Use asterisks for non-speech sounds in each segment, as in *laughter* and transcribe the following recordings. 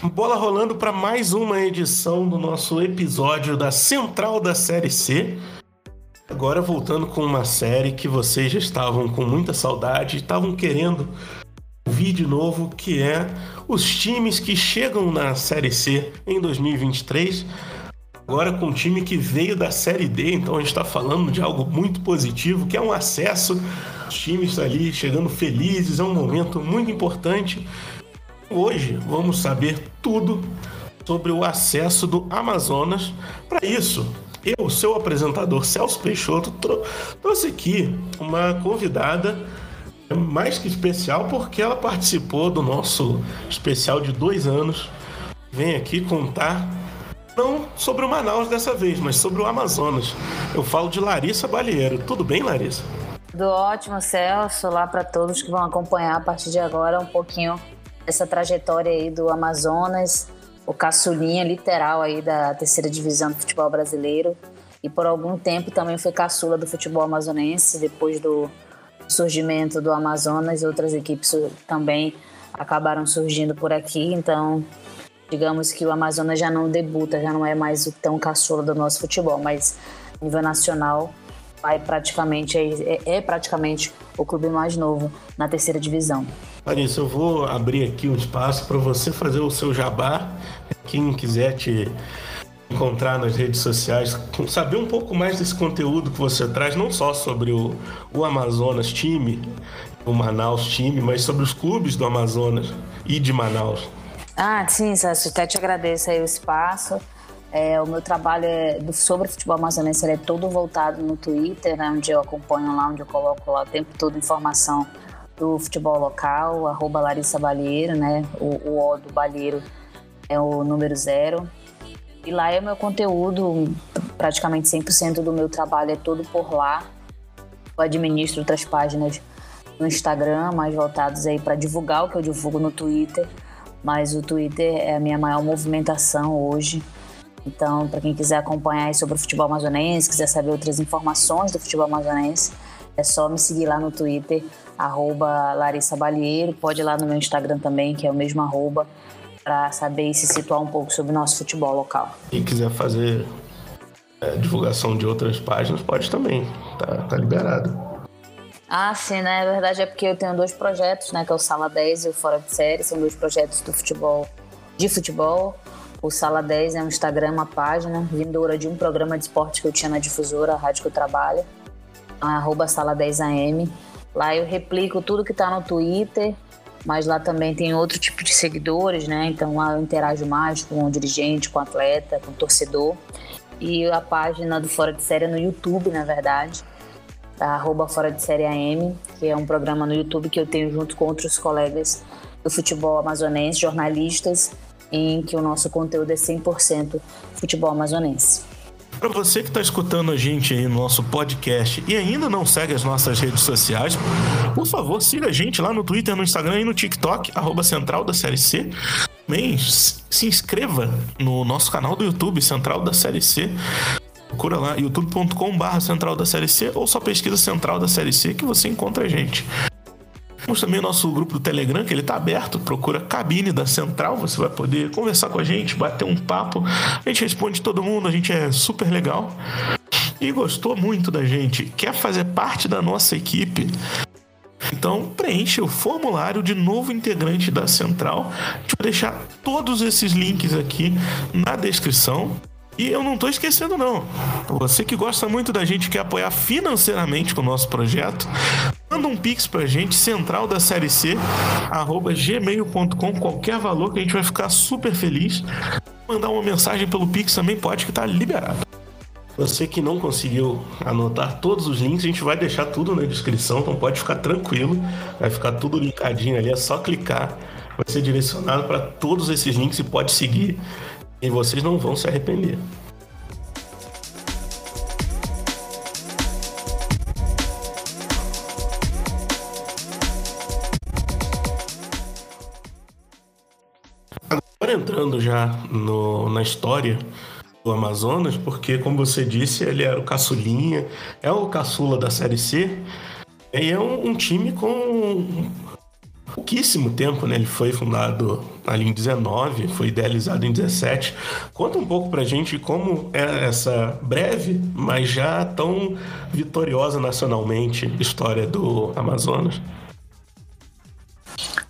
Bola rolando para mais uma edição do nosso episódio da Central da Série C. Agora voltando com uma série que vocês já estavam com muita saudade, estavam querendo ouvir de novo, que é os times que chegam na Série C em 2023. Agora com um time que veio da Série D, então a gente está falando de algo muito positivo, que é um acesso. Os times ali chegando felizes, é um momento muito importante Hoje vamos saber tudo sobre o acesso do Amazonas. Para isso, eu, seu apresentador Celso Peixoto, trouxe aqui uma convidada mais que especial porque ela participou do nosso especial de dois anos. Vem aqui contar não sobre o Manaus dessa vez, mas sobre o Amazonas. Eu falo de Larissa Balieiro. Tudo bem, Larissa? Tudo ótimo, Celso. Lá para todos que vão acompanhar a partir de agora um pouquinho essa trajetória aí do Amazonas, o caçulinha literal aí da terceira divisão do futebol brasileiro. E por algum tempo também foi caçula do futebol amazonense, depois do surgimento do Amazonas, outras equipes também acabaram surgindo por aqui, então digamos que o Amazonas já não debuta, já não é mais o tão caçula do nosso futebol, mas nível nacional vai praticamente é, é praticamente o clube mais novo na terceira divisão. Larissa, eu vou abrir aqui um espaço para você fazer o seu jabá. Quem quiser te encontrar nas redes sociais, saber um pouco mais desse conteúdo que você traz, não só sobre o, o Amazonas time, o Manaus time, mas sobre os clubes do Amazonas e de Manaus. Ah, sim, Sérgio, até te agradeço aí o espaço. É, o meu trabalho é do, sobre futebol amazonense é todo voltado no Twitter, né, onde eu acompanho lá, onde eu coloco lá o tempo todo informação do futebol local, arroba Larissa Balheiro, né? O, o O do Balheiro é o número zero. E lá é o meu conteúdo, praticamente 100% do meu trabalho é todo por lá. Eu administro outras páginas no Instagram, mais voltadas aí para divulgar o que eu divulgo no Twitter. Mas o Twitter é a minha maior movimentação hoje. Então, para quem quiser acompanhar sobre o futebol amazonense, quiser saber outras informações do futebol amazonense, é só me seguir lá no Twitter, arroba Larissa Balieiro. Pode ir lá no meu Instagram também, que é o mesmo arroba, para saber e se situar um pouco sobre o nosso futebol local. E quiser fazer é, divulgação de outras páginas, pode também, tá, tá liberado. Ah, sim, né? A verdade é porque eu tenho dois projetos, né? Que é o Sala 10 e o Fora de Série. São dois projetos do futebol, de futebol. O Sala 10 é um Instagram, uma página, vindoura de um programa de esporte que eu tinha na difusora, a rádio que eu trabalho, arroba Sala 10AM. Lá eu replico tudo que está no Twitter, mas lá também tem outro tipo de seguidores, né? Então lá eu interajo mais com o dirigente, com o atleta, com o torcedor. E a página do Fora de Série é no YouTube, na verdade, da arroba Fora de Série AM, que é um programa no YouTube que eu tenho junto com outros colegas do futebol amazonense, jornalistas, em que o nosso conteúdo é 100% futebol amazonense. Para você que está escutando a gente aí no nosso podcast e ainda não segue as nossas redes sociais, por favor, siga a gente lá no Twitter, no Instagram e no TikTok, arroba Central da Série C. Também se inscreva no nosso canal do YouTube, Central da Série C. Procura lá, youtube.com.br Central da Série C ou só pesquisa Central da Série C que você encontra a gente. Temos também o nosso grupo do Telegram, que ele está aberto. Procura cabine da Central. Você vai poder conversar com a gente, bater um papo. A gente responde todo mundo, a gente é super legal. E gostou muito da gente, quer fazer parte da nossa equipe. Então preencha o formulário de novo integrante da Central. A gente vai deixar todos esses links aqui na descrição. E eu não estou esquecendo, não. Você que gosta muito da gente, quer apoiar financeiramente o nosso projeto, manda um pix pra gente, central da série C, arroba gmail.com, qualquer valor que a gente vai ficar super feliz. Mandar uma mensagem pelo pix também pode, que tá liberado. Você que não conseguiu anotar todos os links, a gente vai deixar tudo na descrição, então pode ficar tranquilo, vai ficar tudo linkadinho ali, é só clicar, vai ser direcionado para todos esses links e pode seguir e vocês não vão se arrepender. Entrando já no, na história do Amazonas, porque como você disse, ele era o caçulinha, é o caçula da Série C, e é um, um time com pouquíssimo tempo, né? Ele foi fundado ali em 19, foi idealizado em 17. Conta um pouco pra gente como é essa breve, mas já tão vitoriosa nacionalmente história do Amazonas.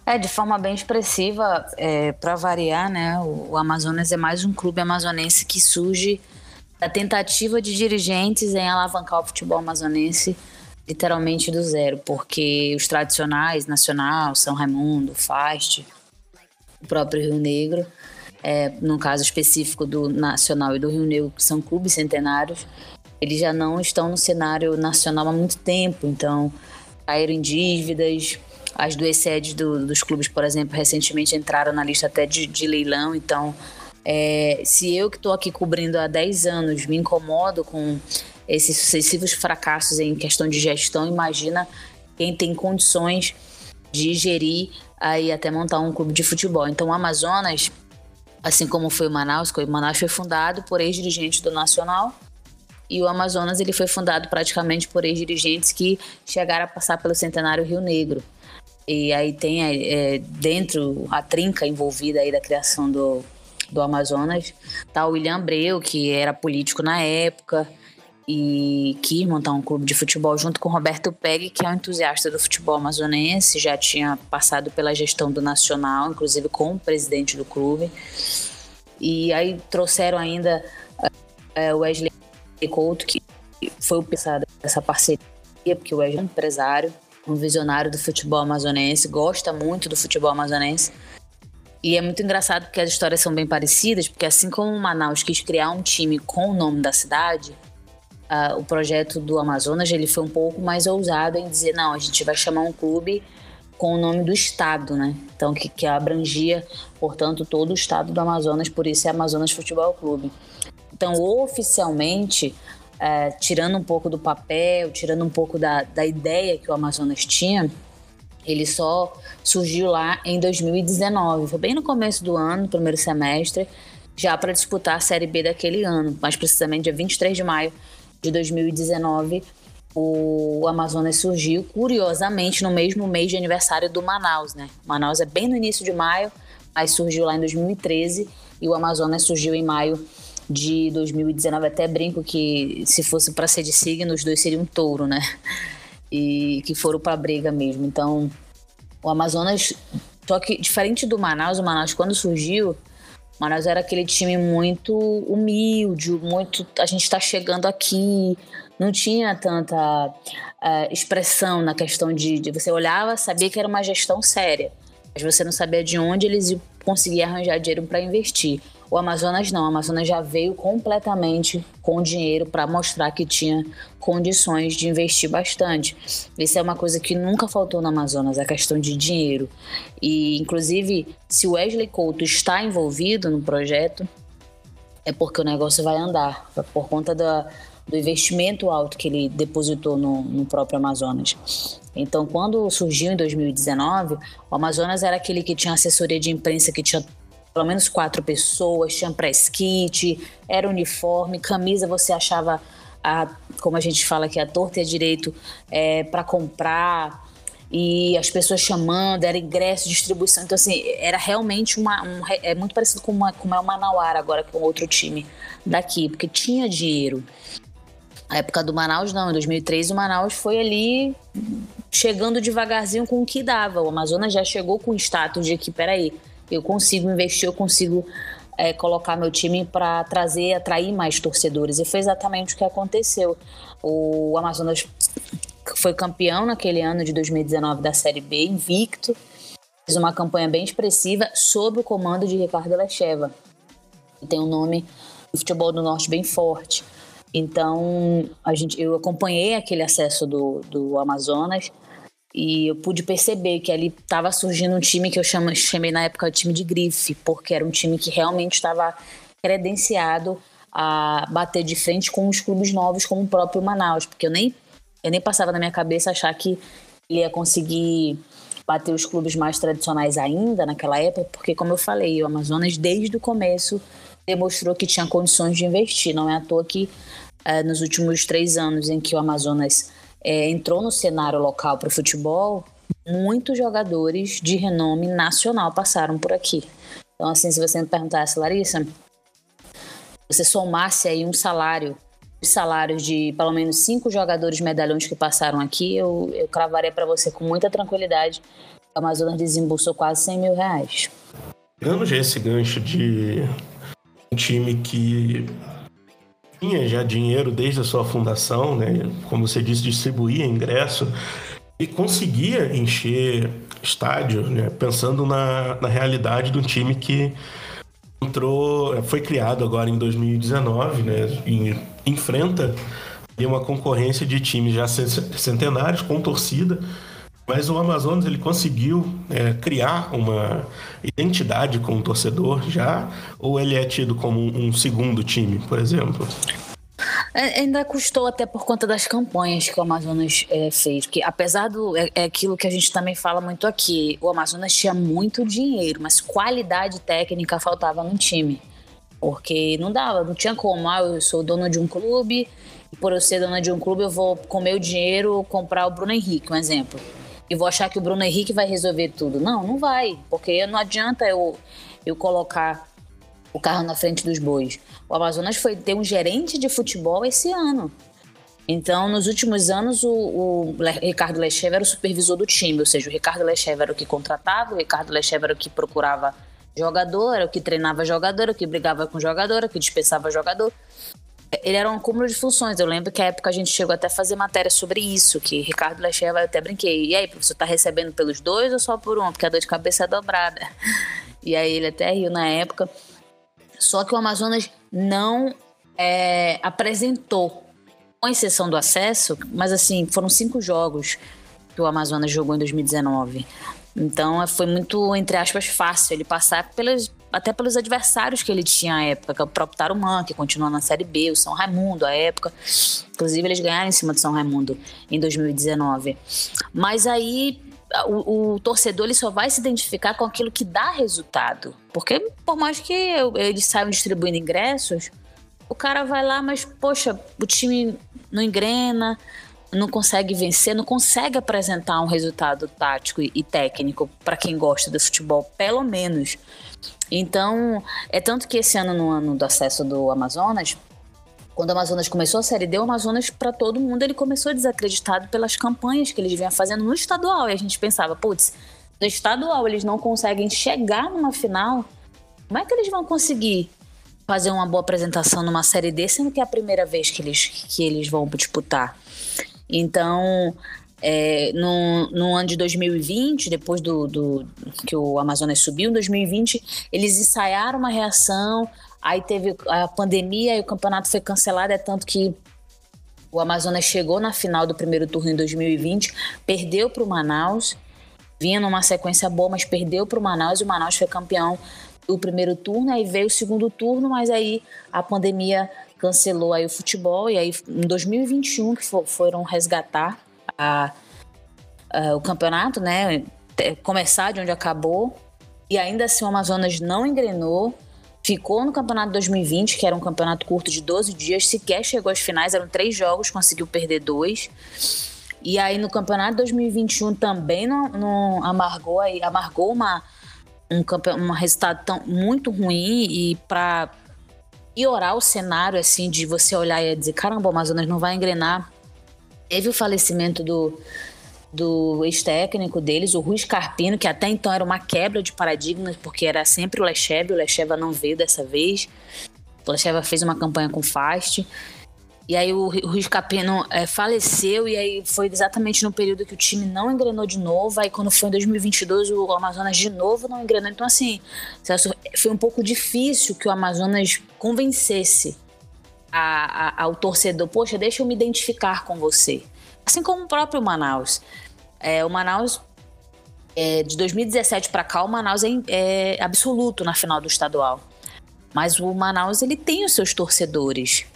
É, de forma bem expressiva, é, para variar, né? O, o Amazonas é mais um clube amazonense que surge da tentativa de dirigentes em alavancar o futebol amazonense literalmente do zero, porque os tradicionais, Nacional, São Raimundo, Fast, o próprio Rio Negro, é, no caso específico do Nacional e do Rio Negro, que são clubes centenários, eles já não estão no cenário nacional há muito tempo, então caíram em dívidas. As duas sedes do, dos clubes, por exemplo, recentemente entraram na lista até de, de leilão, então é, se eu que estou aqui cobrindo há 10 anos me incomodo com esses sucessivos fracassos em questão de gestão, imagina quem tem condições de gerir aí até montar um clube de futebol. Então, o Amazonas, assim como foi o Manaus, o Manaus foi fundado por ex-dirigentes do Nacional e o Amazonas ele foi fundado praticamente por ex-dirigentes que chegaram a passar pelo centenário Rio Negro. E aí tem é, dentro a trinca envolvida aí da criação do, do Amazonas, tá o William Abreu, que era político na época, e quis montar um clube de futebol junto com Roberto Pegg, que é um entusiasta do futebol amazonense, já tinha passado pela gestão do Nacional, inclusive como presidente do clube. E aí trouxeram ainda é, o Wesley Couto, que foi o pensado dessa parceria, porque o Wesley é um empresário, um visionário do futebol amazonense, gosta muito do futebol amazonense. E é muito engraçado porque as histórias são bem parecidas, porque assim como o Manaus quis criar um time com o nome da cidade, uh, o projeto do Amazonas ele foi um pouco mais ousado em dizer não, a gente vai chamar um clube com o nome do estado, né? Então que, que abrangia, portanto, todo o estado do Amazonas, por isso é Amazonas Futebol Clube. Então, oficialmente, uh, tirando um pouco do papel, tirando um pouco da, da ideia que o Amazonas tinha, ele só surgiu lá em 2019. Foi bem no começo do ano, primeiro semestre, já para disputar a Série B daquele ano, mais precisamente dia 23 de maio de 2019, o Amazonas surgiu, curiosamente, no mesmo mês de aniversário do Manaus, né? Manaus é bem no início de maio, mas surgiu lá em 2013 e o Amazonas surgiu em maio de 2019. Até brinco que se fosse para ser de signo, os dois seriam um touro, né? E que foram para briga mesmo. Então, o Amazonas, só que diferente do Manaus, o Manaus quando surgiu, Manaus era aquele time muito humilde, muito. A gente está chegando aqui. Não tinha tanta uh, expressão na questão de, de, Você olhava, sabia que era uma gestão séria, mas você não sabia de onde eles conseguiam arranjar dinheiro para investir. O Amazonas não, o Amazonas já veio completamente com dinheiro para mostrar que tinha condições de investir bastante. Isso é uma coisa que nunca faltou no Amazonas, a questão de dinheiro. E, inclusive, se o Wesley Couto está envolvido no projeto, é porque o negócio vai andar, por conta da, do investimento alto que ele depositou no, no, próprio Amazonas. Então, quando surgiu em 2019, o Amazonas era aquele que tinha assessoria de imprensa que tinha pelo menos quatro pessoas, tinha press kit, era uniforme, camisa você achava, a, como a gente fala aqui, a torta e a direito é, para comprar e as pessoas chamando, era ingresso, distribuição. Então, assim, era realmente uma. Um, é muito parecido com, uma, com é o Manauara agora, com outro time daqui, porque tinha dinheiro. A época do Manaus, não. Em 2003, o Manaus foi ali chegando devagarzinho com o que dava. O Amazonas já chegou com o status de que, peraí, eu consigo investir, eu consigo é, colocar meu time para trazer, atrair mais torcedores. E foi exatamente o que aconteceu. O Amazonas foi campeão naquele ano de 2019 da Série B, invicto. Fez uma campanha bem expressiva sob o comando de Ricardo Lecheva. Tem um nome do futebol do norte bem forte. Então, a gente, eu acompanhei aquele acesso do, do Amazonas e eu pude perceber que ali estava surgindo um time que eu chamo, chamei na época de time de grife, porque era um time que realmente estava credenciado a bater de frente com os clubes novos, como o próprio Manaus, porque eu nem, eu nem passava na minha cabeça achar que ele ia conseguir bater os clubes mais tradicionais ainda naquela época, porque, como eu falei, o Amazonas, desde o começo, demonstrou que tinha condições de investir. Não é à toa que, é, nos últimos três anos em que o Amazonas é, entrou no cenário local para o futebol, muitos jogadores de renome nacional passaram por aqui. Então, assim, se você me perguntasse, Larissa, você somasse aí um salário, os salários de pelo menos cinco jogadores medalhões que passaram aqui, eu, eu cravaria para você com muita tranquilidade. O Amazonas desembolsou quase 100 mil reais. Pegando já esse gancho de um time que tinha já dinheiro desde a sua fundação, né? Como você disse, distribuía ingresso e conseguia encher estádio, né? Pensando na, na realidade de um time que entrou, foi criado agora em 2019, né? E enfrenta uma concorrência de times já centenários com torcida mas o Amazonas ele conseguiu é, criar uma identidade com o torcedor já, ou ele é tido como um segundo time, por exemplo? É, ainda custou até por conta das campanhas que o Amazonas é, fez, porque apesar do é, é, aquilo que a gente também fala muito aqui, o Amazonas tinha muito dinheiro, mas qualidade técnica faltava no time, porque não dava, não tinha como. Ah, eu sou dono de um clube, e por eu ser dona de um clube eu vou com meu dinheiro comprar o Bruno Henrique, um exemplo e vou achar que o Bruno Henrique vai resolver tudo. Não, não vai, porque não adianta eu, eu colocar o carro na frente dos bois. O Amazonas foi ter um gerente de futebol esse ano. Então, nos últimos anos, o, o Ricardo Lechev era o supervisor do time, ou seja, o Ricardo Lechev era o que contratava, o Ricardo Lechev era o que procurava jogador, era o que treinava jogador, era o que brigava com jogador, era o que dispensava jogador ele era um acúmulo de funções. Eu lembro que a época a gente chegou até a fazer matéria sobre isso, que Ricardo Lecheva, eu até brinquei. E aí, professor, tá recebendo pelos dois ou só por um? Porque a dor de cabeça é dobrada. *laughs* E aí ele até riu na época. Só que o Amazonas não é, apresentou, com exceção do acesso, mas assim, foram cinco jogos que o Amazonas jogou em 2019. Então foi muito, entre aspas, fácil ele passar pelas, até pelos adversários que ele tinha à época, que é o próprio Tarumã, que continua na Série B, o São Raimundo à época. Inclusive, eles ganharam em cima do São Raimundo em 2019. Mas aí o, o, torcedor ele só vai se identificar com aquilo que dá resultado. Porque por mais que eles saiam distribuindo ingressos, o cara vai lá, mas poxa, o time não engrena, não consegue vencer, não consegue apresentar um resultado tático e técnico para quem gosta de futebol, pelo menos. Então, é tanto que esse ano, no ano do acesso do Amazonas, quando o Amazonas começou a Série D, o Amazonas, para todo mundo, ele começou desacreditado pelas campanhas que eles vinham fazendo no estadual. E a gente pensava, putz, no estadual eles não conseguem chegar numa final, como é que eles vão conseguir fazer uma boa apresentação numa Série D, sendo que é a primeira vez que eles, que eles vão disputar? Então, é, no, no, ano de 2020, depois do, do, que o Amazonas subiu, em 2020, eles ensaiaram uma reação, aí teve a pandemia e o campeonato foi cancelado, é tanto que o Amazonas chegou na final do primeiro turno em 2020, perdeu para o Manaus, vinha numa sequência boa, mas perdeu para o Manaus e o Manaus foi campeão do primeiro turno, aí veio o segundo turno, mas aí a pandemia cancelou aí o futebol e aí em 2021 que foram resgatar a, a, o campeonato, né? Começar de onde acabou e ainda assim o Amazonas não engrenou. Ficou no campeonato 2020, que era um campeonato curto de 12 dias, sequer chegou às finais, eram três jogos, conseguiu perder dois. E aí no campeonato 2021 também não, não amargou aí, amargou uma um, um resultado tão, muito ruim e para piorar o cenário, assim, de você olhar e dizer, caramba, o Amazonas não vai engrenar. Teve o falecimento do, do ex-técnico deles, o Rui Scarpino, que até então era uma quebra de paradigmas, porque era sempre o Lecheva, o Lecheva não veio dessa vez. O Lecheva fez uma campanha com Fast. E aí o Ruiz Capino é, faleceu e aí foi exatamente no período que o time não engrenou de novo. Aí quando foi em 2022 o Amazonas de novo não engrenou. Então assim, foi um pouco difícil que o Amazonas convencesse a, a, ao torcedor, poxa, deixa eu me identificar com você. Assim como o próprio Manaus. É, o Manaus é, de 2017 para cá o Manaus é, é absoluto na final do estadual. Mas o Manaus ele tem os seus torcedores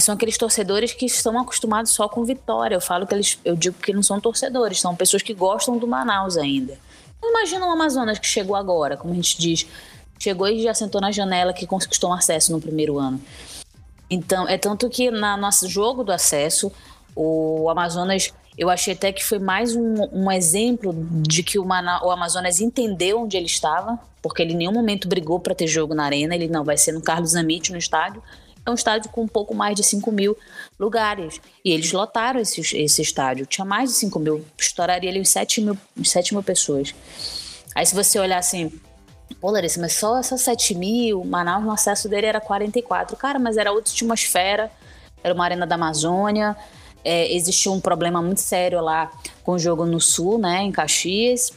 são aqueles torcedores que estão acostumados só com vitória. Eu falo que eles, eu digo que não são torcedores, são pessoas que gostam do Manaus ainda. Imagina o Amazonas que chegou agora, como a gente diz, chegou e já sentou na janela que conquistou um acesso no primeiro ano. Então, é tanto que no nosso jogo do acesso, o Amazonas Eu achei até que foi mais um, um exemplo de que o, Mana, o Amazonas entendeu onde ele estava, porque ele em nenhum momento brigou para ter jogo na arena. Ele não vai ser no Carlos Amit no estádio. É um estádio com um pouco mais de 5 mil lugares. E eles lotaram esse, esse estádio. Tinha mais de 5 mil. Estouraria ali uns 7 mil, 7 mil pessoas. Aí se você olhar assim, pô, Larissa, mas só essas 7 mil, Manaus, no acesso dele era 44. Cara, mas era outra atmosfera. Era uma arena da Amazônia. É, existiu um problema muito sério lá com o jogo no Sul, né, em Caxias.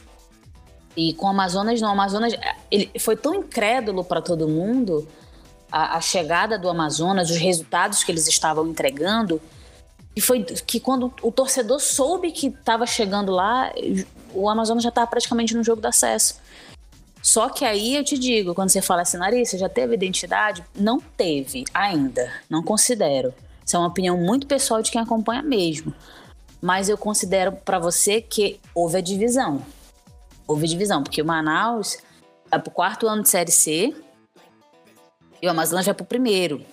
E com o Amazonas, não. O Amazonas ele foi tão incrédulo para todo mundo a, a, chegada do Amazonas, os resultados que eles estavam entregando, e foi que quando o torcedor soube que estava chegando lá, o Amazonas já estava praticamente no jogo do acesso. Só que aí eu te digo, quando você fala assim, Larissa, já teve identidade? Não teve ainda, não considero. Isso é uma opinião muito pessoal de quem acompanha mesmo. Mas eu considero para você que houve a divisão. Houve divisão, porque o Manaus é pro quarto ano de Série C e o Amazonas vai pro primeiro.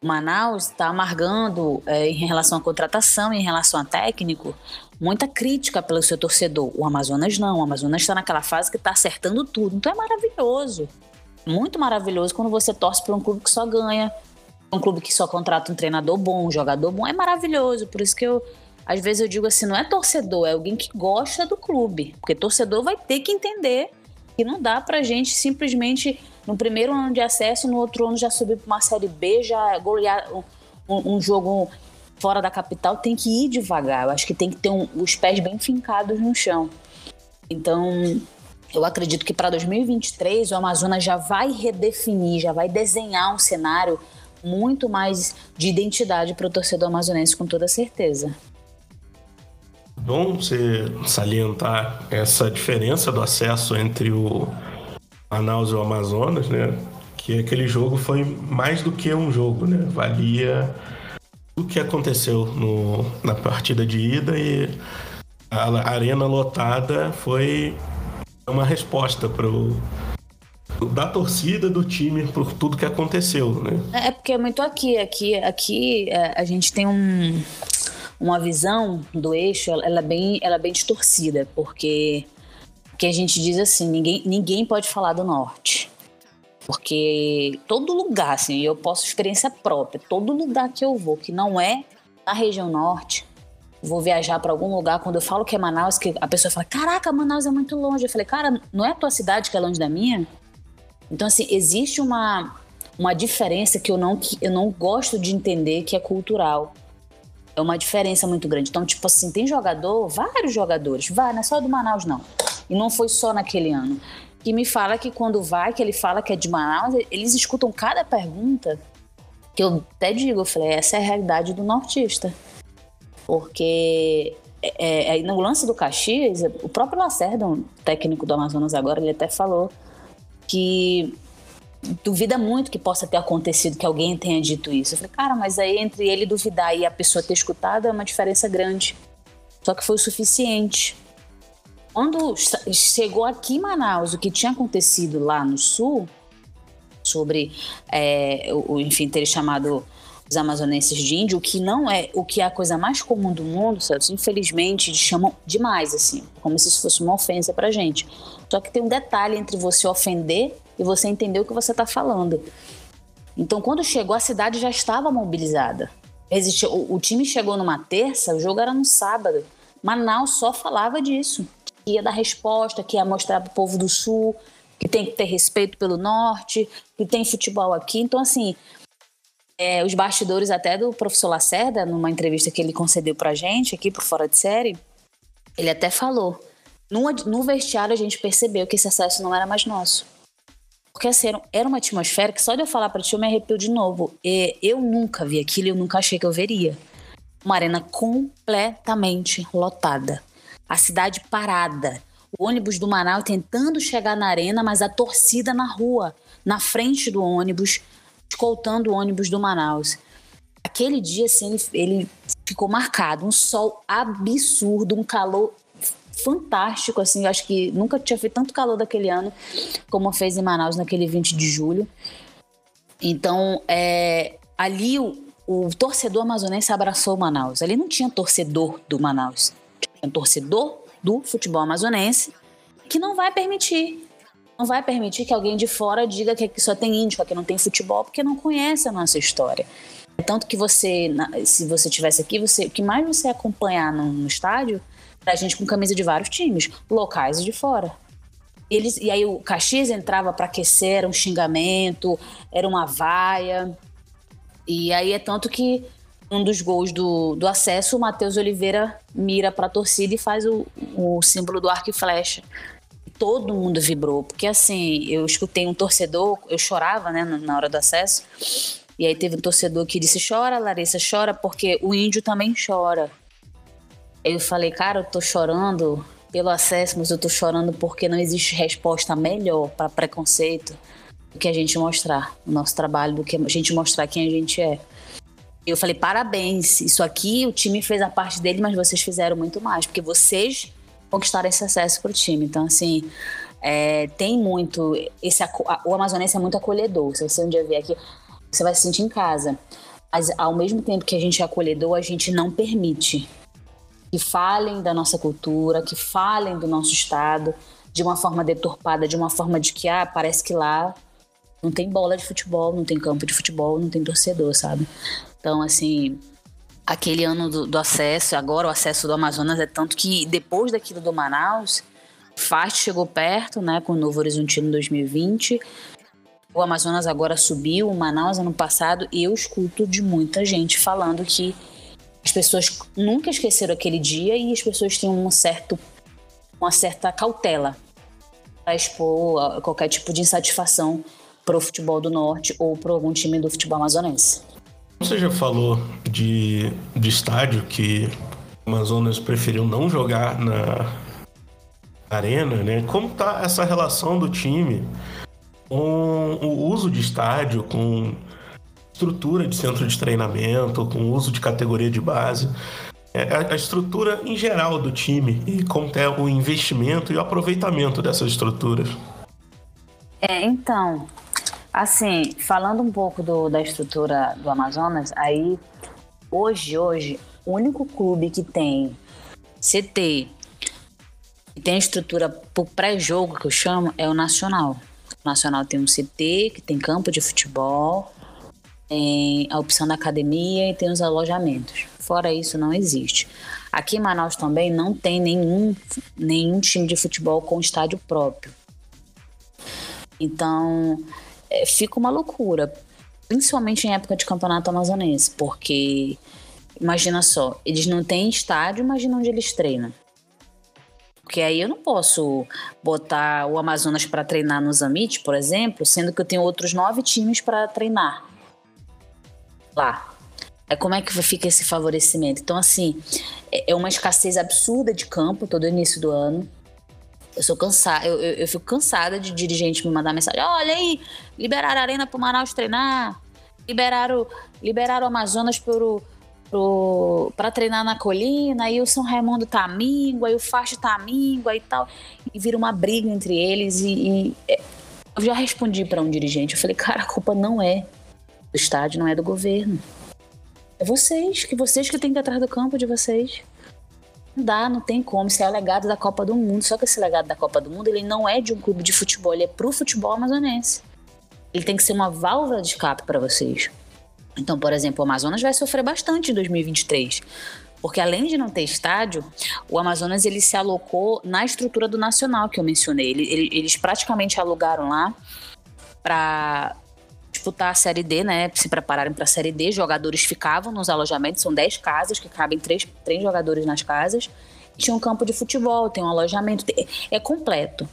O Manaus está amargando é, em relação à contratação, em relação a técnico, muita crítica pelo seu torcedor. O Amazonas não. O Amazonas está naquela fase que está acertando tudo. Então é maravilhoso. Muito maravilhoso quando você torce para um clube que só ganha, um clube que só contrata um treinador bom, um jogador bom, é maravilhoso. Por isso que eu, às vezes, eu digo assim: não é torcedor, é alguém que gosta do clube. Porque torcedor vai ter que entender que não dá pra gente simplesmente, no primeiro ano de acesso, no outro ano já subir pra uma Série B, já golear um, um jogo fora da capital. Tem que ir devagar. Eu acho que tem que ter um, os pés bem fincados no chão. Então, eu acredito que para 2023 o Amazonas já vai redefinir, já vai desenhar um cenário muito mais de identidade para o torcedor amazonense, com toda certeza. Bom você salientar essa diferença do acesso entre o Manaus e o Amazonas, né? Que aquele jogo foi mais do que um jogo, né? Valia o que aconteceu no, na partida de ida e a arena lotada foi uma resposta pro da torcida, do time, por tudo que aconteceu, né? É, é porque é muito aqui, aqui, aqui é, a gente tem um, uma visão do eixo, ela é bem, ela é bem distorcida, porque que a gente diz assim, ninguém, ninguém pode falar do norte. Porque todo lugar, assim, eu posso experiência própria, todo lugar que eu vou que não é na região norte, vou viajar para algum lugar, quando eu falo que é Manaus, que a pessoa fala: "Caraca, Manaus é muito longe". Eu falei: "Cara, não é a tua cidade que é longe da minha?" Então, assim, existe uma, uma diferença que eu, não, que eu não gosto de entender que é cultural. É uma diferença muito grande. Então, tipo assim, tem jogador, vários jogadores, vai, não é só do Manaus, não. E não foi só naquele ano. Que me fala que quando vai, que ele fala que é de Manaus, eles escutam cada pergunta que eu até digo, eu falei, essa é a realidade do nortista. Porque é, é, no lance do Caxias, o próprio Lacerda, um técnico do Amazonas agora, ele até falou que duvida muito que possa ter acontecido, que alguém tenha dito isso. Eu falei, cara, mas aí entre ele duvidar e a pessoa ter escutado é uma diferença grande. Só que foi o suficiente. Quando chegou aqui em Manaus, o que tinha acontecido lá no sul, sobre, é, o, enfim, ter chamado os amazonenses de índio, o que não é o que é a coisa mais comum do mundo, Celso, infelizmente chamam demais, assim, como se isso fosse uma ofensa pra gente. Só que tem um detalhe entre você ofender e você entender o que você está falando. Então, quando chegou, a cidade já estava mobilizada. O, o, time chegou numa terça, o jogo era no sábado. Manaus só falava disso. Que ia dar resposta, que ia mostrar para o povo do sul que tem que ter respeito pelo norte, que tem futebol aqui. Então, assim, é, os bastidores até do professor Lacerda, numa entrevista que ele concedeu pra gente aqui por Fora de Série, ele até falou. No, no vestiário a gente percebeu que esse acesso não era mais nosso. Porque assim, era uma atmosfera que só de eu falar pra ti eu me arrepio de novo. E eu nunca vi aquilo e eu nunca achei que eu veria. Uma arena completamente lotada. A cidade parada. O ônibus do Manaus tentando chegar na arena, mas a torcida na rua, na frente do ônibus, escoltando o ônibus do Manaus. Aquele dia, assim, ele, ele ficou marcado. Um sol absurdo, um calor fantástico, assim. Eu acho que nunca tinha feito tanto calor daquele ano como fez em Manaus naquele 20 de julho. Então, é, ali o, o torcedor amazonense abraçou o Manaus. Ali não tinha torcedor do Manaus. Tinha torcedor do futebol amazonense que não vai permitir. Não vai permitir que alguém de fora diga que aqui só tem índio, que não tem futebol, porque não conhece a nossa história. É tanto que você, se você tivesse aqui, você, o que mais você acompanhar no, no estádio a gente com camisa de vários times, locais e de fora. Eles, e aí o Caxias entrava para aquecer, era um xingamento, era uma vaia. E aí é tanto que um dos gols do, do acesso, o Matheus Oliveira mira para a torcida e faz o, o símbolo do arco e flecha. Todo mundo vibrou, porque assim, eu escutei um torcedor, eu chorava, né, na hora do acesso, e aí teve um torcedor que disse: chora, Larissa, chora, porque o índio também chora. Eu falei, cara, eu tô chorando pelo acesso, mas eu tô chorando porque não existe resposta melhor para preconceito do que a gente mostrar o nosso trabalho, do que a gente mostrar quem a gente é. Eu falei, parabéns, isso aqui o time fez a parte dele, mas vocês fizeram muito mais, porque vocês conquistaram esse acesso pro time. Então, assim, é, tem muito. Esse, o Amazonense é muito acolhedor. Se você um dia vier aqui, você vai se sentir em casa. Mas ao mesmo tempo que a gente é acolhedor, a gente não permite que falem da nossa cultura, que falem do nosso estado de uma forma deturpada, de uma forma de que, ah, parece que lá não tem bola de futebol, não tem campo de futebol, não tem torcedor, sabe? Então, assim, aquele ano do, do acesso, agora o acesso do Amazonas é tanto que depois daquilo do Manaus, Fast chegou perto, né, com o Novo Horizontino 2020. O Amazonas agora subiu, o Manaus ano passado, e eu escuto de muita gente falando que as pessoas nunca esqueceram aquele dia e as pessoas têm um certo, uma certa cautela para expor qualquer tipo de insatisfação para o futebol do norte ou para algum time do futebol amazonense. Você já falou de, de estádio que o Amazonas preferiu não jogar na arena, né? Como tá essa relação do time com o uso de estádio, com estrutura de centro de treinamento, com uso de categoria de base, é, a, estrutura em geral do time e como é o investimento e o aproveitamento dessas estruturas. É, então, assim, falando um pouco do, da estrutura do Amazonas, aí hoje, hoje, o único clube que tem CT e tem estrutura para pré-jogo que eu chamo é o Nacional. O Nacional tem um CT que tem campo de futebol, tem a opção da academia e tem os alojamentos. Fora isso, não existe. Aqui em Manaus também não tem nenhum, nenhum time de futebol com estádio próprio. Então, é, fica uma loucura, principalmente em época de campeonato amazonense, porque imagina só, eles não têm estádio, imagina onde eles treinam. Porque aí eu não posso botar o Amazonas para treinar no Zamit, por exemplo, sendo que eu tenho outros nove times para treinar lá. É como é que fica esse favorecimento? Então, assim, é, é uma escassez absurda de campo todo início do ano. Eu sou cansada, eu, eu, eu, fico cansada de dirigente me mandar mensagem: olha aí, liberaram a arena pro Manaus treinar, liberaram, liberaram o Amazonas pro, pro, pra treinar na colina, aí o São Raimundo tá míngua, aí o Facho tá míngua e tal. E vira uma briga entre eles. E, e é, eu já respondi para um dirigente: eu falei, cara, a culpa não é do estádio, não é do governo. É vocês, que vocês que têm que ir atrás do campo de vocês. Não dá, não tem como. Isso é o legado da Copa do Mundo. Só que esse legado da Copa do Mundo, ele não é de um clube de futebol, ele é pro futebol amazonense. Ele tem que ser uma válvula de escape para vocês. Então, por exemplo, o Amazonas vai sofrer bastante em 2023. Porque além de não ter estádio, o Amazonas ele se alocou na estrutura do Nacional que eu mencionei. Eles praticamente alugaram lá para disputar a Série D, né? Se prepararem para a Série D, jogadores ficavam nos alojamentos, são 10 casas que cabem três, três jogadores nas casas. Tinha um campo de futebol, tem um alojamento, é completo.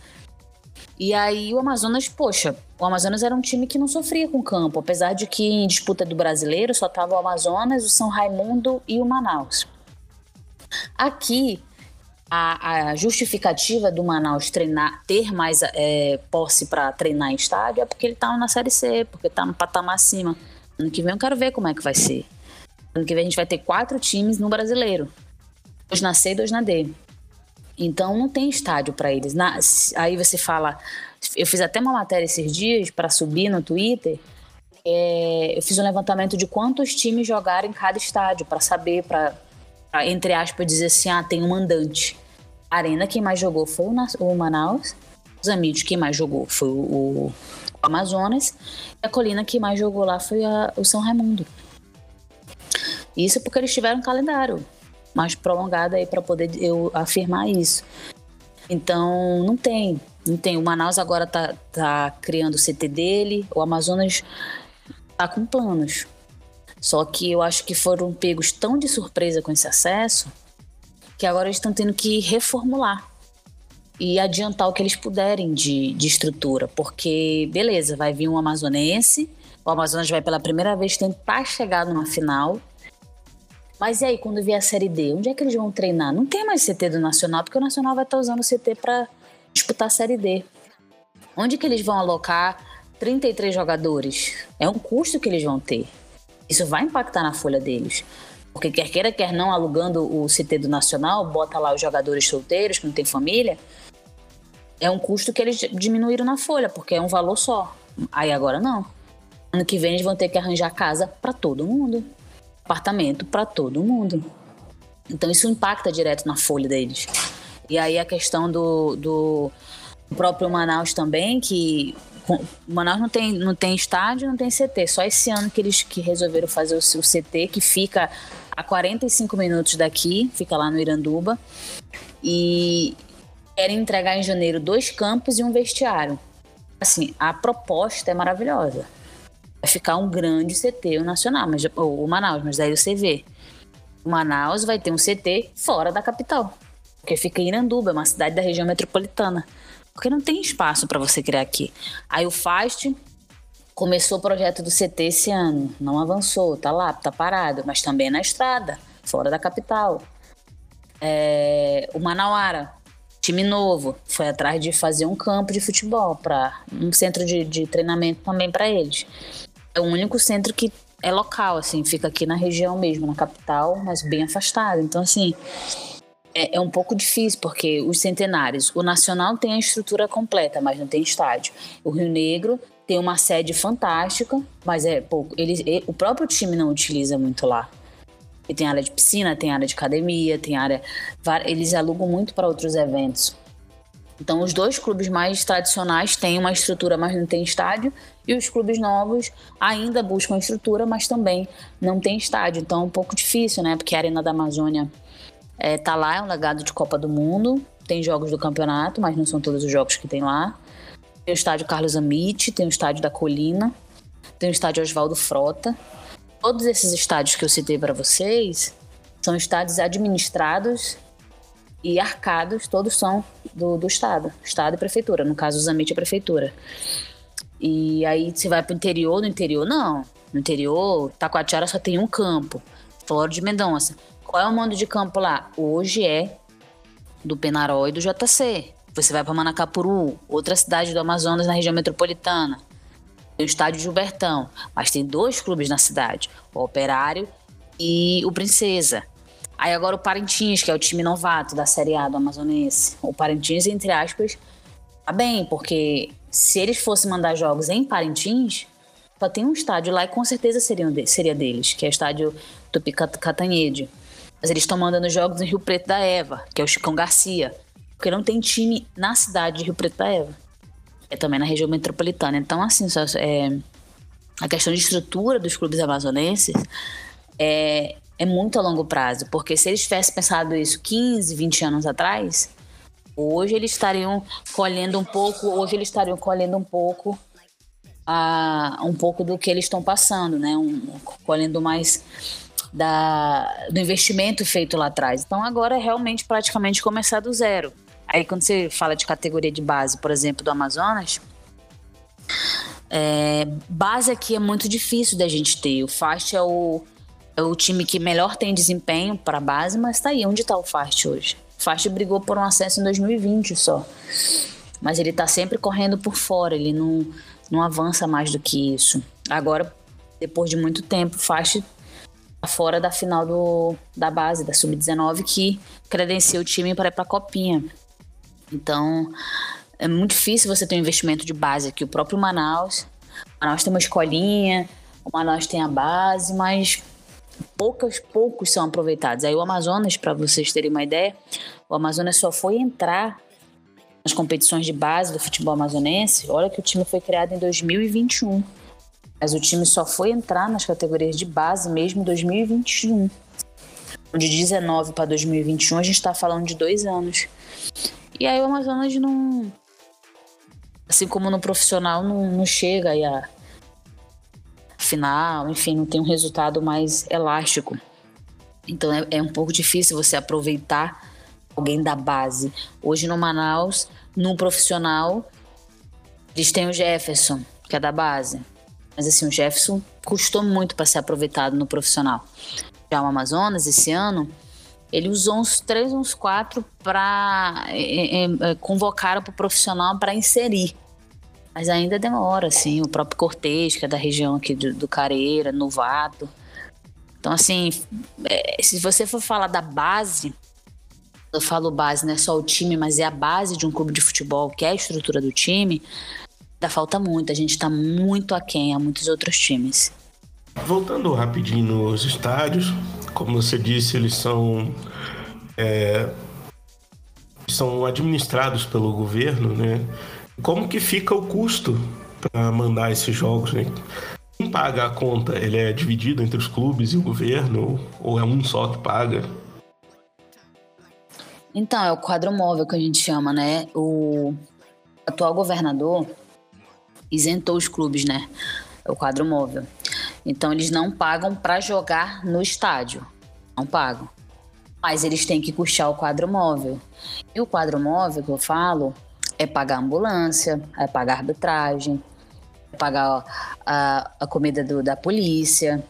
E aí o Amazonas, poxa, o Amazonas era um time que não sofria com campo, apesar de que em disputa do brasileiro só tava o Amazonas, o São Raimundo e o Manaus. Aqui a, a, justificativa do Manaus treinar, ter mais é, posse para treinar em estádio é porque ele está na Série C, porque está no patamar acima. Ano que vem eu quero ver como é que vai ser. Ano que vem a gente vai ter quatro times no brasileiro: dois na C e dois na D. Então não tem estádio para eles. Na, aí você fala. Eu fiz até uma matéria esses dias para subir no Twitter é, eu fiz um levantamento de quantos times jogaram em cada estádio para saber, para entre aspas dizer assim, ah, tem um mandante. A Arena quem mais jogou foi o, Manaus, os Amigos quem mais jogou foi o, o, Amazonas e a Colina quem mais jogou lá foi a, o São Raimundo. Isso porque eles tiveram um calendário mais prolongado aí para poder eu afirmar isso. Então, não tem. Não tem. O Manaus agora tá, tá criando o CT dele, o Amazonas tá com planos. Só que eu acho que foram pegos tão de surpresa com esse acesso que agora eles estão tendo que reformular e adiantar o que eles puderem de, de estrutura. Porque, beleza, vai vir um amazonense, o Amazonas vai pela primeira vez tentar chegar numa final. Mas e aí, quando vier a Série D, onde é que eles vão treinar? Não tem mais CT do Nacional, porque o Nacional vai estar usando o CT para disputar a Série D. Onde que eles vão alocar 33 jogadores? É um custo que eles vão ter. Isso vai impactar na folha deles. Porque quer queira, quer não, alugando o CT do Nacional, bota lá os jogadores solteiros que não tem família, é um custo que eles diminuíram na folha, porque é um valor só. Aí agora não. Ano que vem eles vão ter que arranjar casa para todo mundo, apartamento para todo mundo. Então isso impacta direto na folha deles. E aí a questão do, do próprio Manaus também, que Manaus não tem, não tem estádio, não tem CT. Só esse ano que eles que resolveram fazer o, o CT, que fica a 45 minutos daqui, fica lá no Iranduba. E querem entregar em janeiro dois campos e um vestiário. Assim, a proposta é maravilhosa. Vai ficar um grande CT o nacional, mas, ou o Manaus, mas daí você vê. O Manaus vai ter um CT fora da capital. Porque fica em Iranduba, é uma cidade da região metropolitana. Porque não tem espaço para você criar aqui. Aí o FAST começou o projeto do CT esse ano, não avançou, tá lá, tá parado, mas também na estrada, fora da capital. É, o Manauara, time novo, foi atrás de fazer um campo de futebol para um centro de, de treinamento também para eles. É o único centro que é local, assim, fica aqui na região mesmo, na capital, mas bem afastado. Então, assim, é, é, um pouco difícil, porque os centenários, o Nacional tem a estrutura completa, mas não tem estádio. O Rio Negro tem uma sede fantástica, mas é pouco. Ele, ele, o próprio time não utiliza muito lá. E tem área de piscina, tem área de academia, tem área. Eles alugam muito para outros eventos. Então, os dois clubes mais tradicionais têm uma estrutura, mas não tem estádio, e os clubes novos ainda buscam estrutura, mas também não tem estádio. Então, é um pouco difícil, né? Porque a Arena da Amazônia é, tá lá, é um legado de Copa do Mundo, tem jogos do campeonato, mas não são todos os jogos que tem lá. Tem o estádio Carlos Amit, tem o estádio da Colina, tem o estádio Oswaldo Frota. Todos esses estádios que eu citei para vocês são estádios administrados e arcados, todos são do, do Estado, Estado e Prefeitura. No caso, o Zamit é Prefeitura. E aí você vai para o interior, no interior não. No interior, Taquatiara só tem um campo, Flora de Mendonça. Qual é o mando de campo lá? Hoje é do Penarol e do JC. Você vai para Manacapuru, outra cidade do Amazonas na região metropolitana. Tem o estádio Gilbertão, mas tem dois clubes na cidade, o Operário e o Princesa. Aí agora o Parintins, que é o time novato da Série A do Amazonense. O Parintins, entre aspas, tá bem, porque se eles fossem mandar jogos em Parintins, só tem um estádio lá e com certeza seria, seria deles, que é o estádio Tupi Catanhede. Mas eles estão mandando jogos em Rio Preto da Eva, que é o Chicão Garcia. Porque não tem time na cidade de Rio Preto da Eva. É também na região metropolitana. Então, assim, só, é, a questão de estrutura dos clubes amazonenses é, é muito a longo prazo. Porque se eles tivessem pensado isso 15, 20 anos atrás, hoje eles estariam colhendo um pouco, hoje eles estariam colhendo um pouco a, um pouco do que eles estão passando, né? Um, colhendo mais da, do investimento feito lá atrás. Então agora é realmente praticamente começar do zero. Aí quando você fala de categoria de base, por exemplo, do Amazonas, é, base aqui é muito difícil da gente ter. O Fast é o, é o time que melhor tem desempenho para base, mas tá aí. Onde está o Fast hoje? O Fast brigou por um acesso em 2020 só. Mas ele tá sempre correndo por fora, ele não, não avança mais do que isso. Agora, depois de muito tempo, o Fast fora da final do, da base, da Sub-19, que credencia o time para ir para a Copinha. Então, é muito difícil você ter um investimento de base aqui. O próprio Manaus O Manaus tem uma escolinha, o Manaus tem a base, mas poucos, poucos são aproveitados. Aí o Amazonas, para vocês terem uma ideia, o Amazonas só foi entrar nas competições de base do futebol amazonense. Olha que o time foi criado em 2021. Mas o time só foi entrar nas categorias de base mesmo em 2021. De 19 para 2021, a gente está falando de dois anos. E aí o Amazonas não. Assim como no profissional, não, não chega aí a final, enfim, não tem um resultado mais elástico. Então é, é um pouco difícil você aproveitar alguém da base. Hoje no Manaus, no profissional, eles têm o Jefferson, que é da base. Mas assim, o Jefferson custou muito para ser aproveitado no profissional. Já o Amazonas, esse ano, ele usou uns três, uns quatro para é, é, é convocaram para o profissional para inserir. Mas ainda demora, assim. O próprio Cortez, que é da região aqui do, do Careira, Novato. Então, assim, é, se você for falar da base, eu falo base, não é só o time, mas é a base de um clube de futebol, que é a estrutura do time, ainda falta muito. A gente está muito aquém a muitos outros times. Voltando rapidinho nos estádios, como você disse, eles são é, são administrados pelo governo, né? Como que fica o custo para mandar esses jogos, né? Quem paga a conta? Ele é dividido entre os clubes e o governo? Ou é um só que paga? Então, é o quadro móvel que a gente chama, né? O atual governador isentou os clubes, né? O quadro móvel. Então, eles não pagam para jogar no estádio. Não pagam. Mas eles têm que custear o quadro móvel. E o quadro móvel que eu falo é pagar ambulância, é pagar arbitragem, é pagar a, a comida do, da polícia.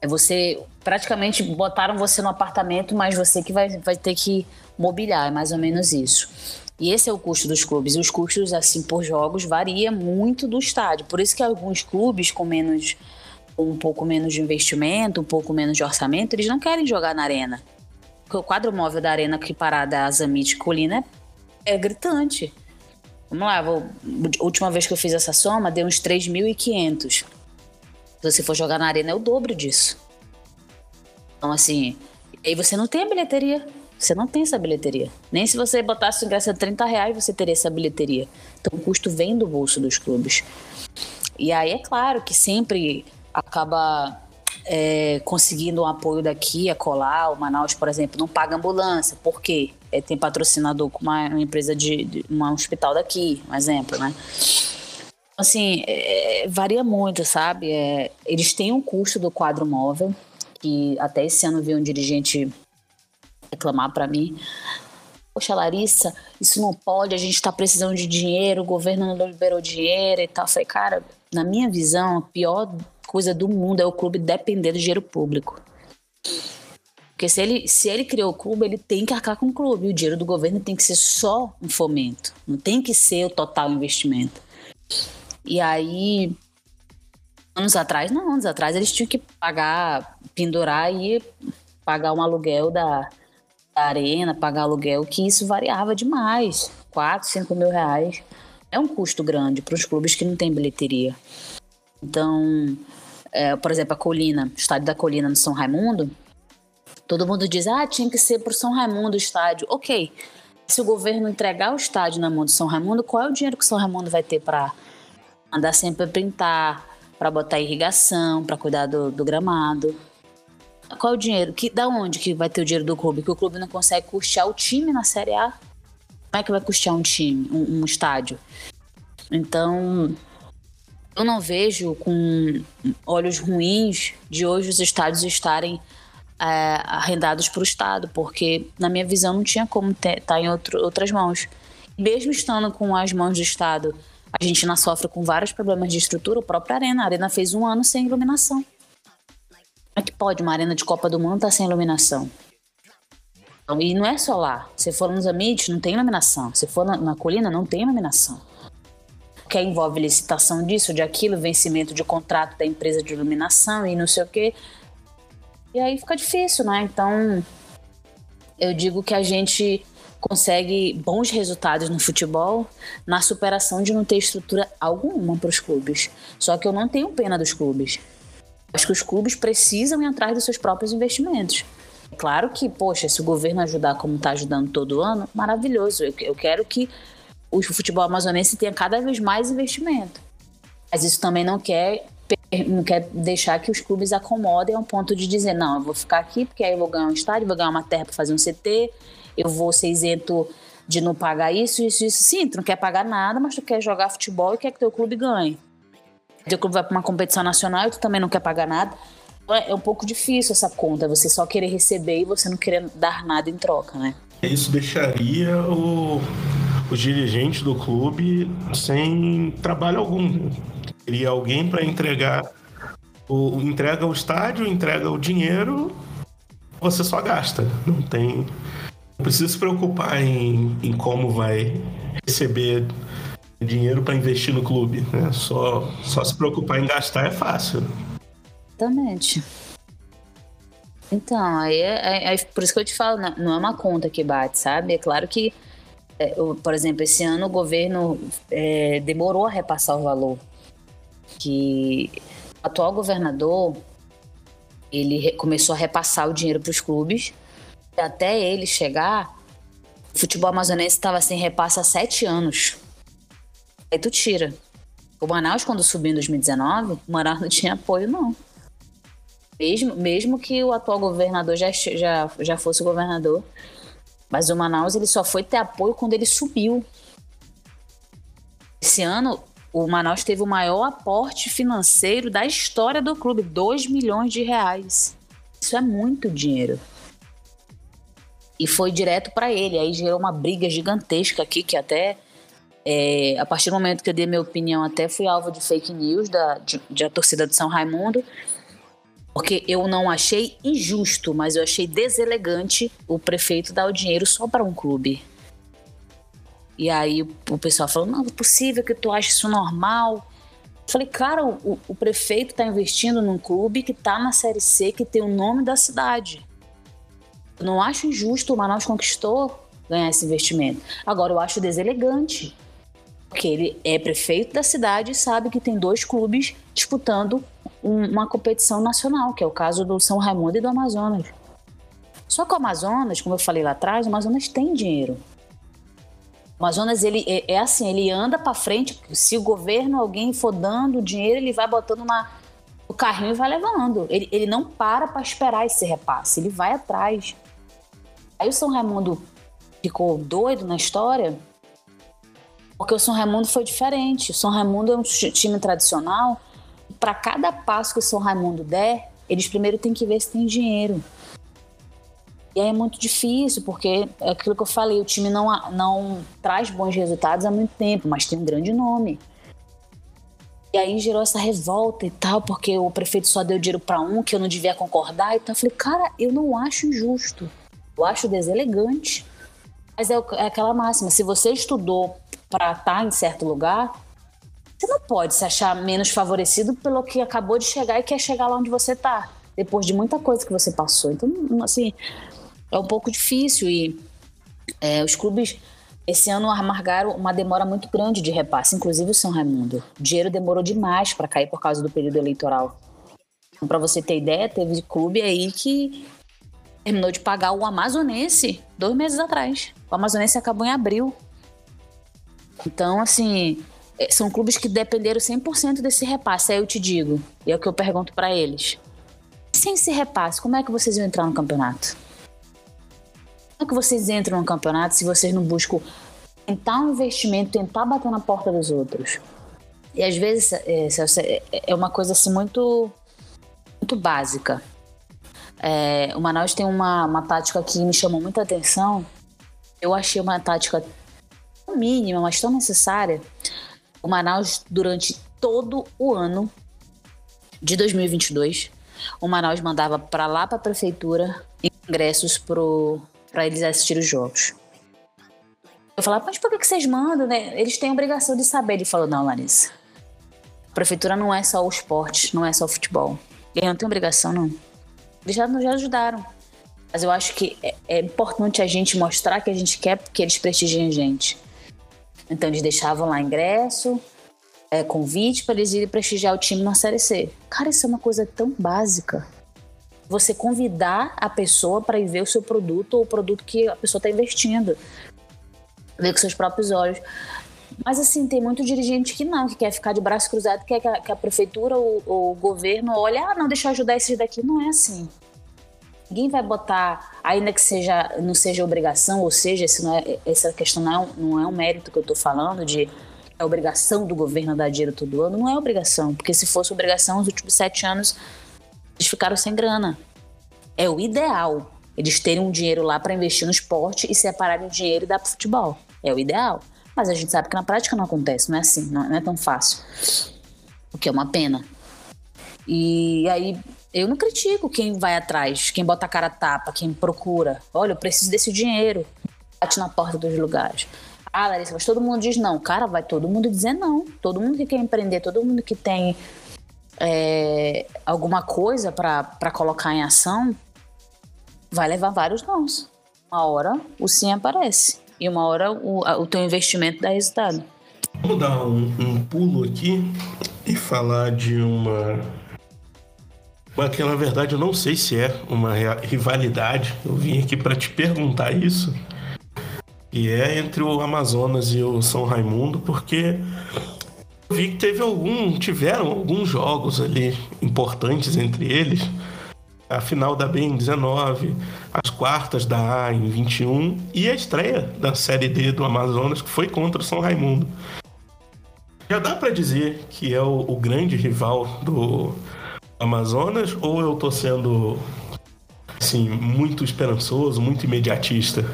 É você praticamente botaram você no apartamento, mas você que vai, vai ter que mobiliar, é mais ou menos isso. E esse é o custo dos clubes. Os custos, assim, por jogos, varia muito do estádio. Por isso que alguns clubes com menos, um pouco menos de investimento, um pouco menos de orçamento, eles não querem jogar na arena. Porque o quadro móvel da arena que parada a Zamit Colina é, é gritante. Vamos lá, vou, última vez que eu fiz essa soma, deu uns 3.500. Se você for jogar na arena, é o dobro disso. Então, assim, aí você não tem a bilheteria. Você não tem essa bilheteria. Nem se você botasse o ingresso a 30 reais, você teria essa bilheteria. Então, o custo vem do bolso dos clubes. E aí, é claro que sempre acaba é, conseguindo um apoio daqui a colar. O Manaus, por exemplo, não paga ambulância. Por quê? É, tem patrocinador com uma, uma empresa de, de um hospital daqui, um exemplo, né? Assim, é, varia muito, sabe? É, eles têm um custo do quadro móvel, que até esse ano veio um dirigente reclamar para mim. Poxa, Larissa, isso não pode, a gente está precisando de dinheiro, o governo não liberou dinheiro e tal. Eu falei, cara, na minha visão, a pior coisa do mundo é o clube depender do dinheiro público. Porque se ele, se ele criou o clube, ele tem que arcar com o clube. O dinheiro do governo tem que ser só um fomento. Não tem que ser o total investimento. E aí, anos atrás, não, anos atrás eles tinham que pagar, pendurar e pagar um aluguel da, da arena, pagar aluguel, que isso variava demais. 4, 5 mil reais. É um custo grande para os clubes que não têm bilheteria. Então, é, por exemplo, a Colina, o estádio da Colina no São Raimundo, todo mundo diz, ah, tinha que ser para o São Raimundo o estádio. Ok, se o governo entregar o estádio na mão do São Raimundo, qual é o dinheiro que o São Raimundo vai ter para andar sempre a pintar, para botar irrigação, para cuidar do, do, gramado? Qual é o dinheiro? Que, da onde que vai ter o dinheiro do clube? Que o clube não consegue custear o time na Série A? Como é que vai custear um time, um, um estádio? Então, eu não vejo com olhos ruins de hoje os estádios estarem é, arrendados para o Estado, porque, na minha visão, não tinha como estar tá em outro, outras mãos. Mesmo estando com as mãos do Estado, a gente ainda sofre com vários problemas de estrutura. O próprio Arena, a Arena fez um ano sem iluminação. É que pode uma Arena de Copa do Mundo estar tá sem iluminação? Então, e não é só lá. Se for nos Amit, não tem iluminação. Se for na, na colina, não tem iluminação que envolve licitação disso, de aquilo, vencimento de contrato da empresa de iluminação e não sei o quê. E aí fica difícil, né? Então, eu digo que a gente consegue bons resultados no futebol na superação de não ter estrutura alguma para os clubes. Só que eu não tenho pena dos clubes. Acho que os clubes precisam ir atrás dos seus próprios investimentos. Claro que, poxa, se o governo ajudar como está ajudando todo ano, maravilhoso. Eu, eu quero que o futebol amazonense tenha cada vez mais investimento. Mas isso também não quer não quer deixar que os clubes acomodem ao ponto de dizer, não, eu vou ficar aqui porque aí eu vou ganhar um estádio, vou ganhar uma terra para fazer um CT, eu vou ser isento de não pagar isso, isso, isso. Sim, tu não quer pagar nada, mas tu quer jogar futebol e quer que teu clube ganhe. Teu clube vai para uma competição nacional e tu também não quer pagar nada. É, é um pouco difícil essa conta, você só querer receber e você não querer dar nada em troca, né? Isso deixaria o, os dirigentes do clube sem trabalho algum. Teria alguém para entregar o entrega o estádio, entrega o dinheiro, você só gasta. Não tem. Não precisa se preocupar em, em como vai receber dinheiro para investir no clube. Né? Só, só se preocupar em gastar é fácil. Exatamente. Então, aí é, é, é, por isso que eu te falo, não é uma conta que bate, sabe? É claro que, é, por exemplo, esse ano o governo é, demorou a repassar o valor. Que o atual governador, ele começou a repassar o dinheiro para os clubes. Até ele chegar, o futebol amazonense estava sem repasse há sete anos. Aí tu tira. O Manaus, quando subiu em 2019, o Manaus não tinha apoio, não. Mesmo, mesmo que o atual governador já, já, já fosse o governador. Mas o Manaus ele só foi ter apoio quando ele subiu. Esse ano, o Manaus teve o maior aporte financeiro da história do clube, 2 milhões de reais. Isso é muito dinheiro. E foi direto para ele. Aí gerou uma briga gigantesca aqui, que até é, a partir do momento que eu dei minha opinião, até fui alvo de fake news da de, de a torcida de São Raimundo. Porque eu não achei injusto, mas eu achei deselegante o prefeito dar o dinheiro só para um clube. E aí o pessoal falou: não, é possível que tu ache isso normal. Eu falei, cara, o, o prefeito está investindo num clube que está na Série C, que tem o nome da cidade. Eu não acho injusto, o Manaus conquistou ganhar esse investimento. Agora, eu acho deselegante. Porque ele é prefeito da cidade e sabe que tem dois clubes disputando um, uma competição nacional, que é o caso do São Raimundo e do Amazonas. Só que o Amazonas, como eu falei lá atrás, o Amazonas tem dinheiro. O Amazonas ele é, é assim, ele anda para frente. Se o governo, alguém for dando dinheiro, ele vai botando na, o carrinho e vai levando. Ele, ele não para para esperar esse repasse, ele vai atrás. Aí o São Raimundo ficou doido na história, porque o São Raimundo foi diferente. O São Raimundo é um time tradicional para cada passo que o São Raimundo der, eles primeiro têm que ver se tem dinheiro. E aí é muito difícil, porque é aquilo que eu falei, o time não, não traz bons resultados há muito tempo, mas tem um grande nome. E aí gerou essa revolta e tal, porque o prefeito só deu dinheiro para um que eu não devia concordar. Então eu falei, cara, eu não acho injusto. Eu acho deselegante. Mas é, é aquela máxima: se você estudou para estar tá em certo lugar, você não pode se achar menos favorecido pelo que acabou de chegar e quer chegar lá onde você está, depois de muita coisa que você passou. Então, assim, é um pouco difícil e é, os clubes esse ano amargaram uma demora muito grande de repasse, inclusive o São Raimundo. O dinheiro demorou demais para cair por causa do período eleitoral. Então, para você ter ideia, teve clube aí que terminou de pagar o Amazonense dois meses atrás. O Amazonense acabou em abril. Então, assim, é, são clubes que dependeram 100% desse repasse. Aí eu te digo, e é o que eu pergunto para eles: sem esse repasse, como é que vocês iam entrar no campeonato? Como é que vocês entram no campeonato se vocês não buscam tentar um investimento, tentar bater na porta dos outros? E às vezes é, é, é uma coisa assim muito, muito básica. É, o Manaus tem uma, uma tática que me chamou muita atenção. Eu achei uma tática mínima, mas tão necessária, o Manaus, durante todo o ano de 2022, o Manaus mandava para lá para a prefeitura ingressos para eles assistirem os jogos. Eu falava, mas por que, que vocês mandam, né? Eles têm obrigação de saber. Ele falou, não, Larissa. A prefeitura não é só o esporte, não é só o futebol. Eles não têm obrigação, não. Eles já, já ajudaram. Mas eu acho que é, é importante a gente mostrar que a gente quer que eles prestigiem a gente. Então eles deixavam lá ingresso, é, convite para eles irem prestigiar o time na Série C. Cara, isso é uma coisa tão básica. Você convidar a pessoa para ir ver o seu produto ou o produto que a pessoa está investindo. Ver com seus próprios olhos. Mas assim, tem muito dirigente que não, que quer ficar de braço cruzado, quer que a, que a prefeitura ou o governo olhe, ah, não, deixa eu ajudar esses daqui. Não é assim. Ninguém vai botar, ainda que seja, não seja obrigação, ou seja, é, essa questão não é, não é um mérito que eu estou falando de é obrigação do governo dar dinheiro todo ano. Não é obrigação, porque se fosse obrigação, os últimos sete anos eles ficaram sem grana. É o ideal eles terem um dinheiro lá para investir no esporte e separarem o dinheiro e dar para futebol. É o ideal. Mas a gente sabe que na prática não acontece, não é assim, não é tão fácil. O que é uma pena. E aí eu não critico quem vai atrás, quem bota a cara tapa, quem procura. Olha, eu preciso desse dinheiro. Bate na porta dos lugares. Ah, Larissa, mas todo mundo diz não. Cara, vai todo mundo dizer não. Todo mundo que quer empreender, todo mundo que tem é, alguma coisa para colocar em ação, vai levar vários nãos. Uma hora o sim aparece. E uma hora o, o teu investimento dá resultado. Vamos dar um, um pulo aqui e falar de uma que na verdade eu não sei se é uma rivalidade. Eu vim aqui para te perguntar isso. E é entre o Amazonas e o São Raimundo, porque eu vi que teve algum, tiveram alguns jogos ali importantes entre eles. A final da B em 19, as quartas da A em 21 e a estreia da Série D do Amazonas, que foi contra o São Raimundo. Já dá para dizer que é o, o grande rival do, Amazonas ou eu tô sendo assim muito esperançoso, muito imediatista?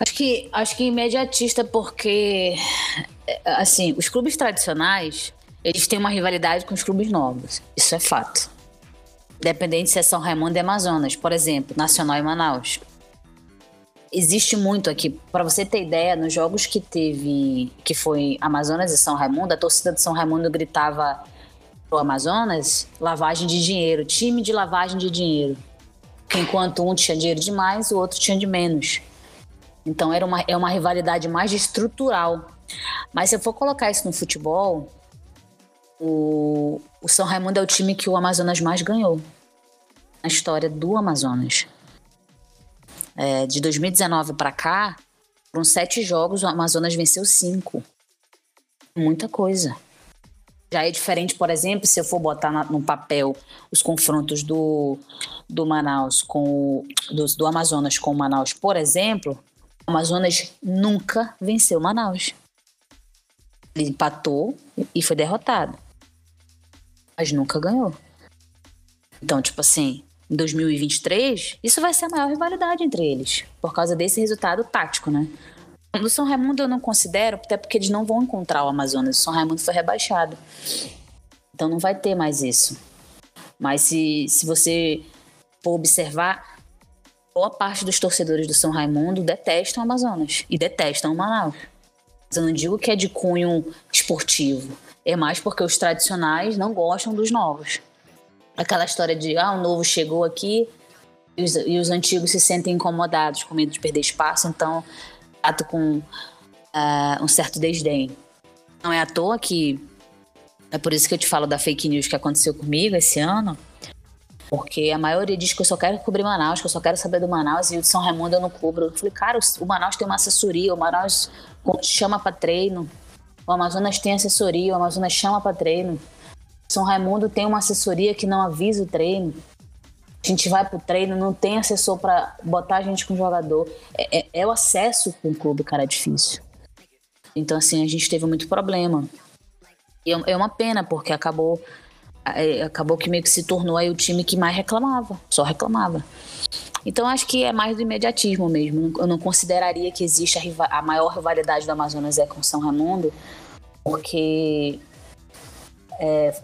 Acho que acho que imediatista porque assim, os clubes tradicionais, eles têm uma rivalidade com os clubes novos. Isso é fato. Independente se é São Raimundo e Amazonas, por exemplo, Nacional e Manaus. Existe muito aqui. Para você ter ideia, nos jogos que teve, que foi Amazonas e São Raimundo, a torcida de São Raimundo gritava o Amazonas, lavagem de dinheiro, time de lavagem de dinheiro. Enquanto um tinha dinheiro demais, o outro tinha de menos. Então era uma, é uma rivalidade mais estrutural. Mas se eu for colocar isso no futebol, o, o São Raimundo é o time que o Amazonas mais ganhou na história do Amazonas. É, de 2019 para cá, foram sete jogos, o Amazonas venceu cinco. Muita coisa. Já é diferente, por exemplo, se eu for botar na, no papel os confrontos do, do Manaus com do, do Amazonas com o Manaus, por exemplo, o Amazonas nunca venceu Manaus. Ele empatou e foi derrotado. Mas nunca ganhou. Então, tipo assim, em 2023, isso vai ser a maior rivalidade entre eles, por causa desse resultado tático, né? No São Raimundo eu não considero, até porque eles não vão encontrar o Amazonas. O São Raimundo foi rebaixado. Então não vai ter mais isso. Mas se, se você for observar, boa parte dos torcedores do São Raimundo detestam o Amazonas e detestam o Manaus. Eu não digo que é de cunho esportivo. É mais porque os tradicionais não gostam dos novos. Aquela história de, ah, o novo chegou aqui e os, e os antigos se sentem incomodados, com medo de perder espaço, então trato com uh, um certo desdém. Não é à toa que é por isso que eu te falo da fake news que aconteceu comigo esse ano, porque a maioria diz que eu só quero cobrir Manaus, que eu só quero saber do Manaus e o de São Raimundo eu não cubro. Eu falei, cara, o Manaus tem uma assessoria, o Manaus chama para treino, o Amazonas tem assessoria, o Amazonas chama para treino. São Raimundo tem uma assessoria que não avisa o treino. A gente vai pro treino, não tem assessor para botar a gente com jogador. É, é, é, o acesso com o clube, cara, é difícil. Então, assim, a gente teve muito problema. E é, é uma pena, porque acabou é, acabou que meio que se tornou aí o time que mais reclamava, só reclamava. Então acho que é mais do imediatismo mesmo. Eu não consideraria que existe a, a maior rivalidade do Amazonas é com São Raimundo, porque é,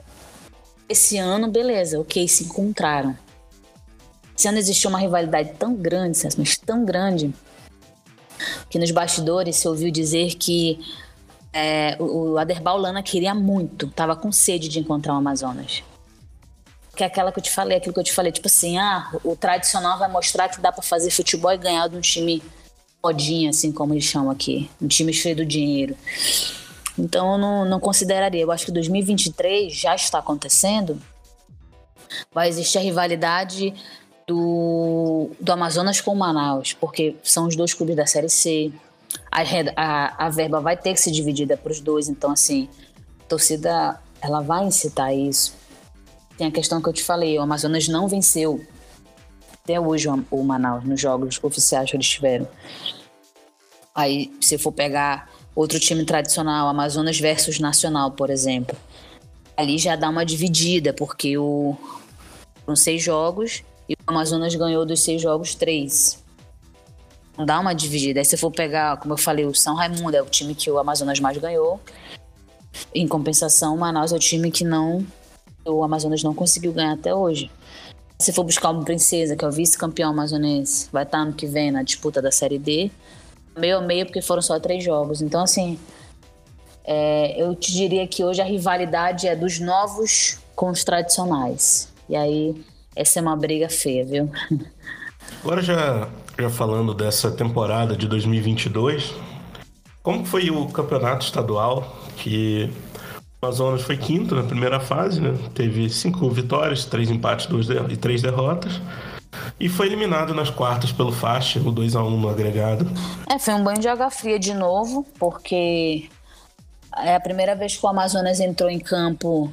esse ano, beleza, ok, se encontraram. Esse ano existiu uma rivalidade tão grande, mas tão grande, que nos bastidores se ouviu dizer que é, o Aderbal Lana queria muito, estava com sede de encontrar o Amazonas. que é aquela que eu te falei, aquilo que eu te falei, tipo assim, ah, o tradicional vai mostrar que dá para fazer futebol e ganhar de um time modinha, assim como eles chamam aqui, um time cheio do dinheiro. Então eu não, não consideraria. Eu acho que 2023 já está acontecendo. Vai existir a rivalidade do, do Amazonas com o Manaus, porque são os dois clubes da Série C. A, a, a verba vai ter que ser dividida para os dois, então assim, a torcida ela vai incitar isso. Tem a questão que eu te falei, o Amazonas não venceu até hoje o Manaus nos jogos oficiais que eles tiveram. Aí, se for pegar outro time tradicional, Amazonas versus Nacional, por exemplo, ali já dá uma dividida, porque o foram seis jogos e o Amazonas ganhou dos seis jogos três. Não dá uma dividida. Aí se for pegar, como eu falei, o São Raimundo é o time que o Amazonas mais ganhou. Em compensação, o Manaus é o time que não o Amazonas não conseguiu ganhar até hoje. Se for buscar uma Princesa, que é o vice-campeão amazonense, vai estar ano que vem na disputa da Série D. Meio a meio, porque foram só três jogos. Então, assim, é, eu te diria que hoje a rivalidade é dos novos com os tradicionais. E aí, essa é uma briga feia, viu? Agora, já, já falando dessa temporada de 2022, como foi o campeonato estadual que Amazonas foi quinto na primeira fase, né? Teve cinco vitórias, três empates duas e três derrotas. E foi eliminado nas quartas pelo Faixa, o 2x1 no agregado. É, foi um banho de água fria de novo, porque é a primeira vez que o Amazonas entrou em campo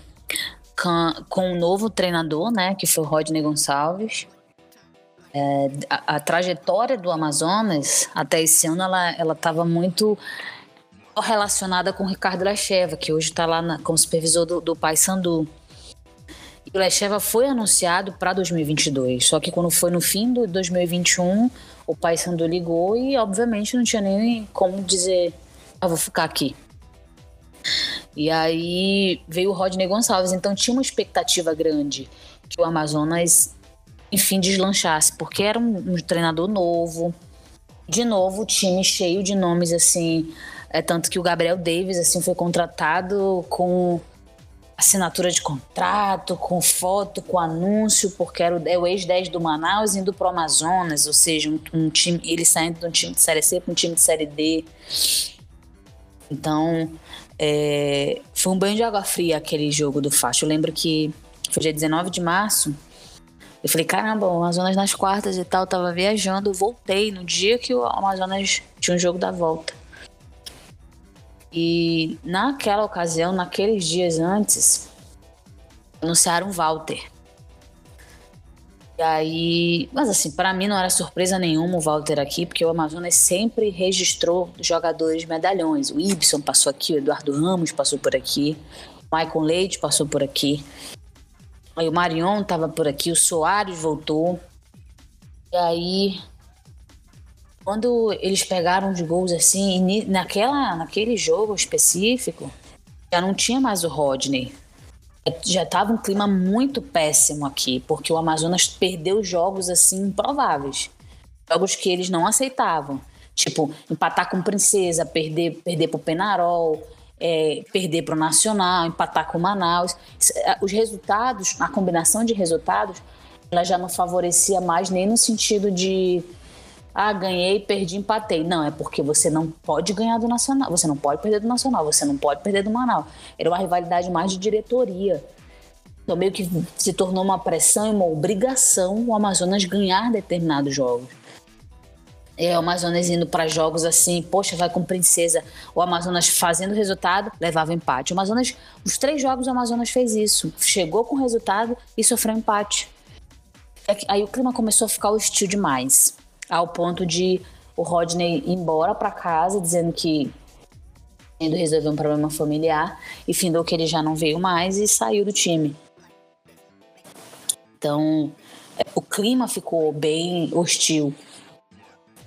com um novo treinador, né? Que foi o Rodney Gonçalves. É, a, a, trajetória do Amazonas até esse ano ela estava muito relacionada com o Ricardo Lecheva, que hoje está lá na, como supervisor do, do Paysandu. E o Lecheva foi anunciado para 2022, só que quando foi no fim de 2021, o Paysandu ligou e, obviamente, não tinha nem como dizer, ah, vou ficar aqui. E aí veio o Rodney Gonçalves, então tinha uma expectativa grande que o Amazonas, enfim, deslanchasse, porque era um, um treinador novo, de novo, time cheio de nomes assim. É tanto que o Gabriel Davis assim foi contratado com assinatura de contrato, com foto, com anúncio, porque era o, é o ex-10 do Manaus indo pro Amazonas, ou seja, um, um, time, ele saindo de um time de Série C para um time de Série D. Então, é, foi um banho de água fria aquele jogo do Faixa. Eu lembro que foi dia 19 de março. Eu falei, caramba, o Amazonas nas quartas e tal, tava viajando, voltei no dia que o Amazonas tinha um jogo da volta. E naquela ocasião, naqueles dias antes, anunciaram Walter. E aí, mas assim, para mim não era surpresa nenhuma o Walter aqui, porque o Amazonas sempre registrou jogadores medalhões. O Ibson passou aqui, o Eduardo Ramos passou por aqui, o Maicon Leite passou por aqui. Aí o Marion tava por aqui, o Soares voltou. E aí quando eles pegaram os gols assim, naquela, naquele jogo específico, já não tinha mais o Rodney. Já estava um clima muito péssimo aqui, porque o Amazonas perdeu jogos assim improváveis. Jogos que eles não aceitavam. Tipo, empatar com Princesa, perder, perder pro Penarol, é, perder pro Nacional, empatar com Manaus. É, os resultados, a combinação de resultados, ela já não favorecia mais nem no sentido de ah, ganhei, perdi, empatei. Não, é porque você não pode ganhar do Nacional, você não pode perder do Nacional, você não pode perder do Manaus. Era uma rivalidade mais de diretoria. Então, meio que se tornou uma pressão e uma obrigação o Amazonas ganhar determinados jogos. É, o Amazonas indo para jogos assim, poxa, vai com Princesa. O Amazonas fazendo resultado, levava empate. O Amazonas, os três jogos o Amazonas fez isso. Chegou com resultado e sofreu empate. É aí o clima começou a ficar hostil demais ao ponto de o Rodney ir embora para casa dizendo que indo resolver um problema familiar e findou que ele já não veio mais e saiu do time. Então, é, o clima ficou bem hostil.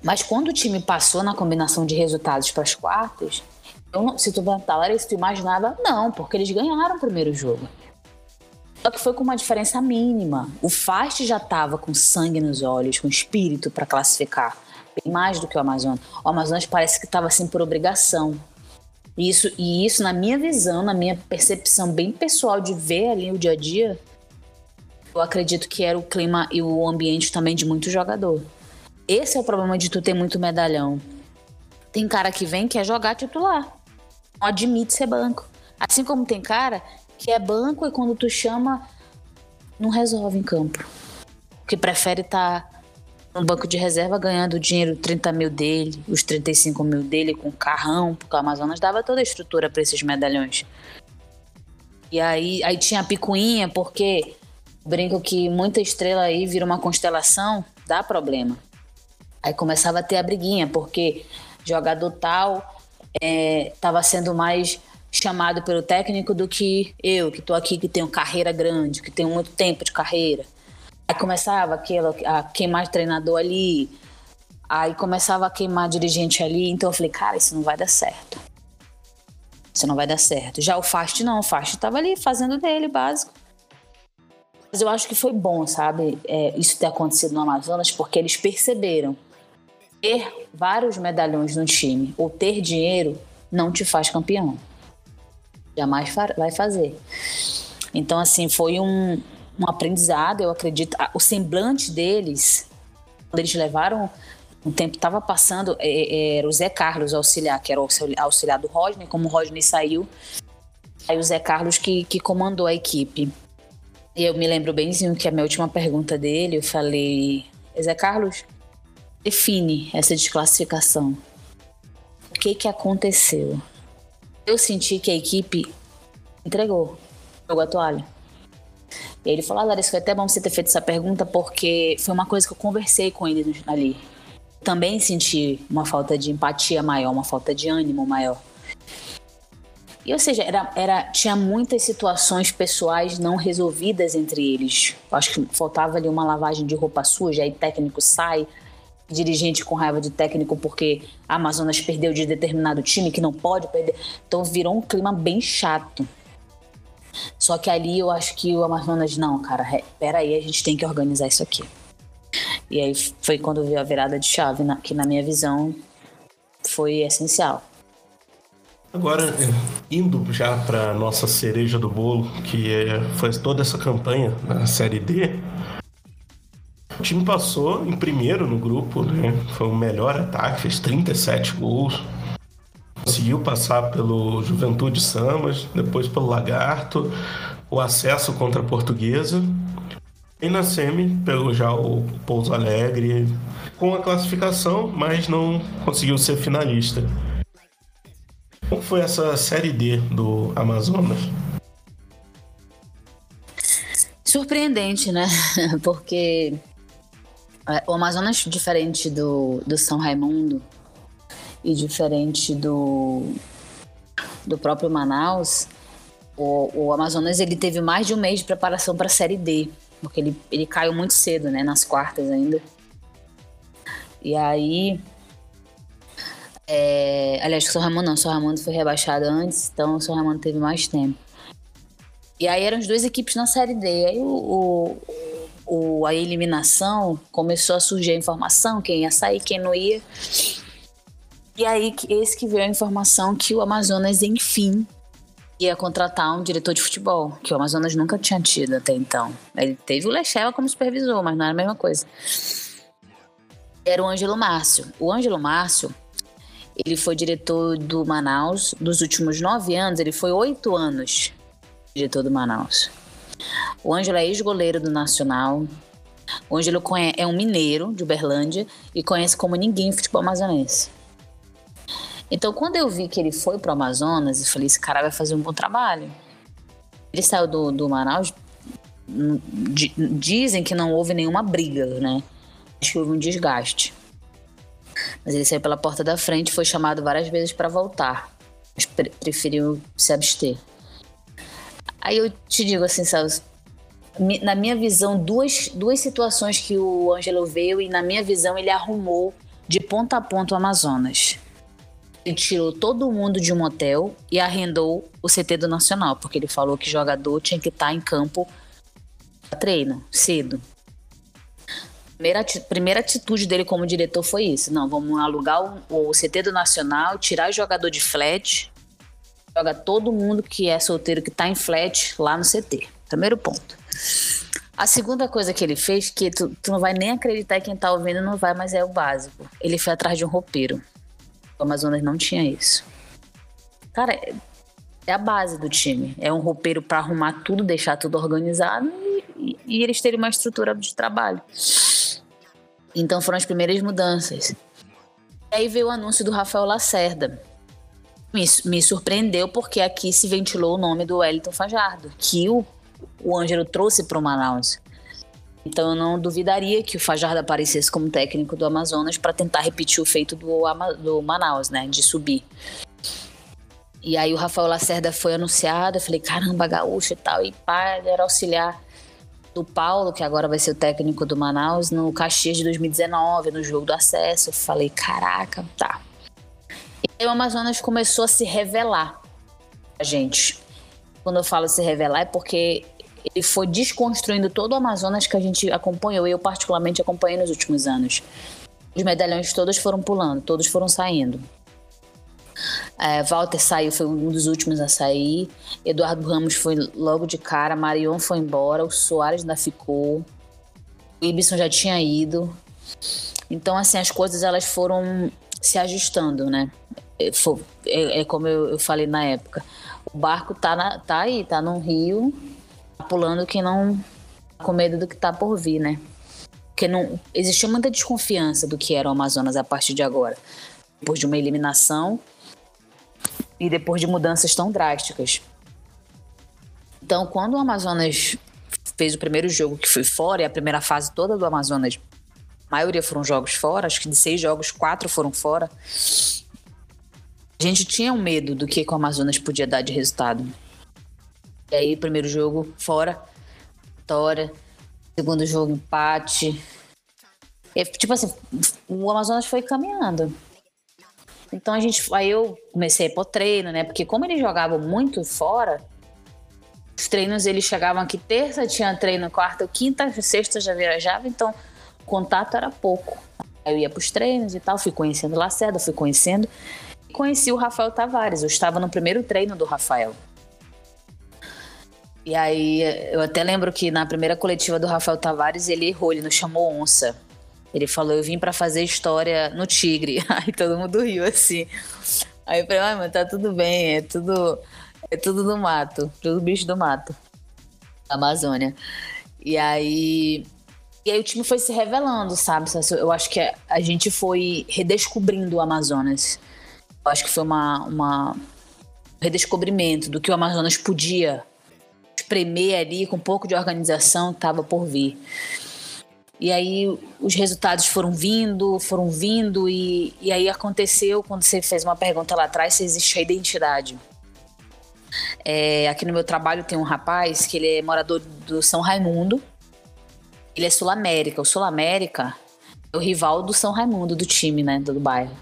Mas quando o time passou na combinação de resultados para as quartas, eu, se tu perguntar, Larissa, tu imaginava? Não, porque eles ganharam o primeiro jogo. Foi com uma diferença mínima. O Fast já estava com sangue nos olhos, com espírito para classificar. Bem mais do que o Amazonas. O Amazonas parece que estava assim por obrigação. Isso, e isso, na minha visão, na minha percepção bem pessoal de ver ali o dia a dia, eu acredito que era o clima e o ambiente também de muito jogador. Esse é o problema de tu ter muito medalhão. Tem cara que vem que quer jogar titular. Não admite ser banco. Assim como tem cara que é banco e quando tu chama, não resolve em campo. Que prefere estar tá no banco de reserva ganhando o dinheiro 30 mil dele, os 35 mil dele com carrão, porque o Amazonas dava toda a estrutura para esses medalhões. E aí, aí tinha a picuinha, porque brinco que muita estrela aí vira uma constelação, dá problema. Aí começava a ter a briguinha, porque jogador tal estava é, sendo mais chamado pelo técnico do que eu, que estou aqui, que tenho carreira grande, que tenho muito tempo de carreira. Aí começava aquilo, a queimar treinador ali, aí começava a queimar dirigente ali, então eu falei, cara, isso não vai dar certo. Isso não vai dar certo. Já o Fast não, o Fast estava ali fazendo dele, básico. Mas eu acho que foi bom, sabe, é, isso ter acontecido no Amazonas, porque eles perceberam ter vários medalhões no time ou ter dinheiro não te faz campeão. Jamais vai fazer. Então, assim, foi um, um aprendizado, eu acredito. O semblante deles, quando eles levaram um tempo estava passando, é, é, era o Zé Carlos auxiliar, que era o auxiliar do Rodney, como o Rodney saiu, aí o Zé Carlos que, que comandou a equipe. E eu me lembro benzinho que a minha última pergunta dele, eu falei, Zé Carlos, define essa desclassificação. O que que aconteceu? Eu senti que a equipe entregou, jogou a toalha. E ele falou, ah, Larissa, foi até bom você ter feito essa pergunta, porque foi uma coisa que eu conversei com ele ali. Também senti uma falta de empatia maior, uma falta de ânimo maior. E, ou seja, era, era, tinha muitas situações pessoais não resolvidas entre eles. Acho que faltava ali uma lavagem de roupa suja, aí técnico sai, dirigente com raiva de técnico porque a Amazonas perdeu de determinado time que não pode perder. Então virou um clima bem chato. Só que ali eu acho que o Amazonas, não, cara, peraí, a gente tem que organizar isso aqui. E aí foi quando veio a virada de chave, que na minha visão foi essencial. Agora, indo já para nossa cereja do bolo, que é, foi toda essa campanha na Série D, o time passou em primeiro no grupo, né? Foi o melhor ataque, fez 37 gols. Conseguiu passar pelo Juventude Samas, depois pelo Lagarto, o acesso contra a Portuguesa. E na Semi pegou já o Pouso Alegre com a classificação, mas não conseguiu ser finalista. Como foi essa série D do Amazonas? Surpreendente, né? *laughs* Porque o Amazonas, diferente do, do São Raimundo e diferente do, do próprio Manaus, o, o Amazonas ele teve mais de um mês de preparação para a Série D, porque ele, ele caiu muito cedo, né? Nas quartas ainda. E aí é, aliás, o São Raimundo não, o São Raimundo foi rebaixado antes, então o São Raimundo teve mais tempo. E aí eram as duas equipes na Série D. Aí o, o, o, a eliminação começou a surgir a informação, quem ia sair, quem não ia. E aí, esse que veio a informação que o Amazonas, enfim, ia contratar um diretor de futebol, que o Amazonas nunca tinha tido até então. Ele teve o Lecheva como supervisor, mas não era a mesma coisa. Era o Ângelo Márcio. O Ângelo Márcio, ele foi diretor do Manaus. Dos últimos nove anos, ele foi oito anos diretor do Manaus. O Ângelo é ex-goleiro do Nacional. O Ângelo é um mineiro de Uberlândia e conhece como ninguém futebol amazonense. Então, quando eu vi que ele foi para o Amazonas, eu falei: esse cara vai fazer um bom trabalho. Ele saiu do, do Manaus. Dizem que não houve nenhuma briga, né? Acho que houve um desgaste. Mas ele saiu pela porta da frente, foi chamado várias vezes para voltar, mas pre preferiu se abster. Aí eu te digo assim, sabe, na minha visão, duas, duas situações que o Ângelo veio e na minha visão ele arrumou de ponta a ponta o Amazonas. Ele tirou todo mundo de um hotel e arrendou o CT do Nacional, porque ele falou que jogador tinha que estar em campo treino, cedo primeira, primeira atitude dele como diretor foi isso. Não, vamos alugar o, o CT do Nacional, tirar o jogador de flat, joga todo mundo que é solteiro que tá em flat lá no CT. Primeiro ponto. A segunda coisa que ele fez, que tu, tu não vai nem acreditar quem tá ouvindo não vai, mas é o básico. Ele foi atrás de um roupeiro. O Amazonas não tinha isso. Cara, é a base do time. É um roupeiro para arrumar tudo, deixar tudo organizado e, e, eles terem uma estrutura de trabalho. Então foram as primeiras mudanças. E aí veio o anúncio do Rafael Lacerda. Me, me surpreendeu porque aqui se ventilou o nome do Wellington Fajardo, que o o Ângelo trouxe para o Manaus. Então eu não duvidaria que o Fajardo aparecesse como técnico do Amazonas para tentar repetir o feito do, do Manaus, né? De subir. E aí o Rafael Lacerda foi anunciado, eu falei, caramba, gaúcho e tal. E pá, ele era auxiliar do Paulo, que agora vai ser o técnico do Manaus, no Caxias de 2019, no jogo do acesso. Eu falei, caraca, tá. O Amazonas começou a se revelar a gente. Quando eu falo se revelar é porque ele foi desconstruindo todo o Amazonas que a gente acompanhou, eu particularmente acompanhei nos últimos anos. Os medalhões todos foram pulando, todos foram saindo. É, Walter saiu, foi um dos últimos a sair. Eduardo Ramos foi logo de cara. Marion foi embora. O Soares ainda ficou. O Ibson já tinha ido. Então, assim, as coisas elas foram se ajustando, né? É, é, é como eu, eu, falei na época. O barco tá, na, tá aí, tá no rio pulando que não com medo do que está por vir, né? Porque não existia muita desconfiança do que era o Amazonas a partir de agora, depois de uma eliminação e depois de mudanças tão drásticas. Então, quando o Amazonas fez o primeiro jogo que foi fora e a primeira fase toda do Amazonas, a maioria foram jogos fora, acho que de seis jogos quatro foram fora. A gente tinha um medo do que, o Amazonas podia dar de resultado. E aí, primeiro jogo fora, vitória. Segundo jogo, empate. E, tipo assim, o Amazonas foi caminhando. Então a gente. Aí eu comecei pôr treino, né? Porque como eles jogavam muito fora, os treinos eles chegavam aqui terça, tinha treino quarta, quinta, sexta já viajava, então o contato era pouco. Aí eu ia pros treinos e tal, fui conhecendo Lacerda, fui conhecendo. Conheci o Rafael Tavares. Eu estava no primeiro treino do Rafael. E aí, eu até lembro que na primeira coletiva do Rafael Tavares, ele errou, ele não chamou onça. Ele falou, eu vim para fazer história no Tigre. *laughs* Aí todo mundo riu assim. Aí eu falei, ai, mas tá tudo bem, é tudo, é tudo do mato, tudo bicho do mato. Amazônia. E aí. E aí o time foi se revelando, sabe? Eu acho que a gente foi redescobrindo o Amazonas. Acho que foi uma, uma um redescobrimento do que o Amazonas podia espremer ali com um pouco de organização estava por vir. E aí os resultados foram vindo, foram vindo, e, e aí aconteceu, quando você fez uma pergunta lá atrás, se existe a identidade. É, aqui no meu trabalho tem um rapaz que ele é morador do São Raimundo. Ele é Sul-América. O Sul-América é o rival do São Raimundo, do time, né, do bairro.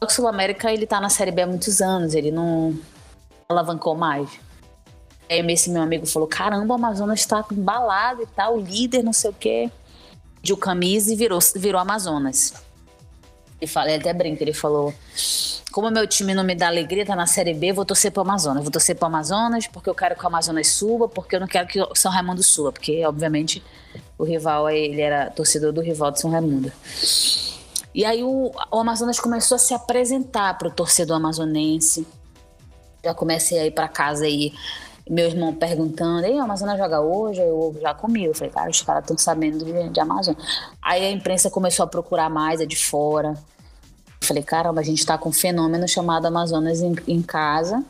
O Sul-América, ele tá na Série B há muitos anos, ele não alavancou mais. Aí esse meu amigo falou: caramba, o Amazonas está embalado e tal, líder, não sei o quê. Pediu camisa e virou, virou Amazonas. Ele, fala, ele até brinca, ele falou: como meu time não me dá alegria, tá na Série B, vou torcer pro Amazonas. Vou torcer pro Amazonas porque eu quero que o Amazonas suba, porque eu não quero que o São Raimundo suba, porque, obviamente, o rival, ele era torcedor do rival de São Raimundo. E aí o, o Amazonas começou a se apresentar pro torcedor amazonense. Já comecei a ir para casa aí meu irmão perguntando, ei, a Amazonas joga hoje? Eu já comi. Eu falei, cara, os caras estão sabendo de, de Amazonas. Aí a imprensa começou a procurar mais, é de fora. Eu falei, caramba, a gente está com um fenômeno chamado Amazonas em, em casa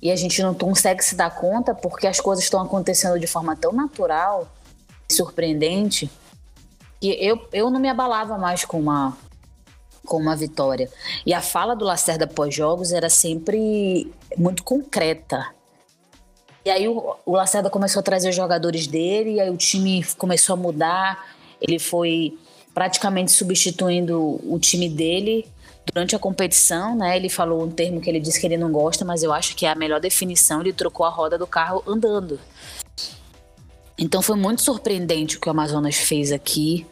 e a gente não consegue se dar conta porque as coisas estão acontecendo de forma tão natural e surpreendente que eu, eu não me abalava mais com uma, com uma vitória. E a fala do Lacerda pós-jogos era sempre muito concreta. E aí o, o Lacerda começou a trazer os jogadores dele, e aí o time começou a mudar. Ele foi praticamente substituindo o time dele durante a competição, né? Ele falou um termo que ele disse que ele não gosta, mas eu acho que é a melhor definição. Ele trocou a roda do carro andando. Então foi muito surpreendente o que o Amazonas fez aqui.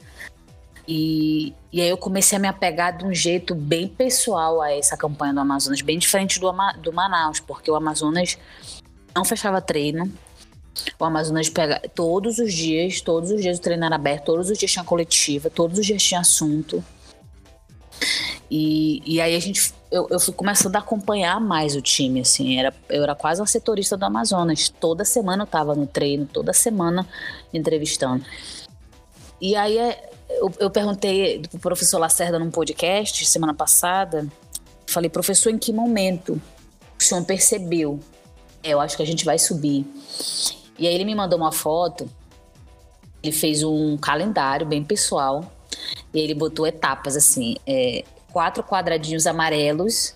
E, e aí eu comecei a me apegar de um jeito bem pessoal a essa campanha do Amazonas, bem diferente do, do Manaus, porque o Amazonas não fechava treino. O Amazonas pega todos os dias, todos os dias o treino era aberto, todos os dias tinha coletiva, todos os dias tinha assunto. E, e aí a gente, eu, eu fui começando a acompanhar mais o time, assim, era, eu era quase uma setorista do Amazonas. Toda semana eu tava no treino, toda semana entrevistando. E aí é, eu, eu perguntei pro professor Lacerda num podcast semana passada, falei, professor, em que momento o senhor percebeu? É, eu acho que a gente vai subir. E aí ele me mandou uma foto, ele fez um calendário bem pessoal, e ele botou etapas assim, é, quatro quadradinhos amarelos,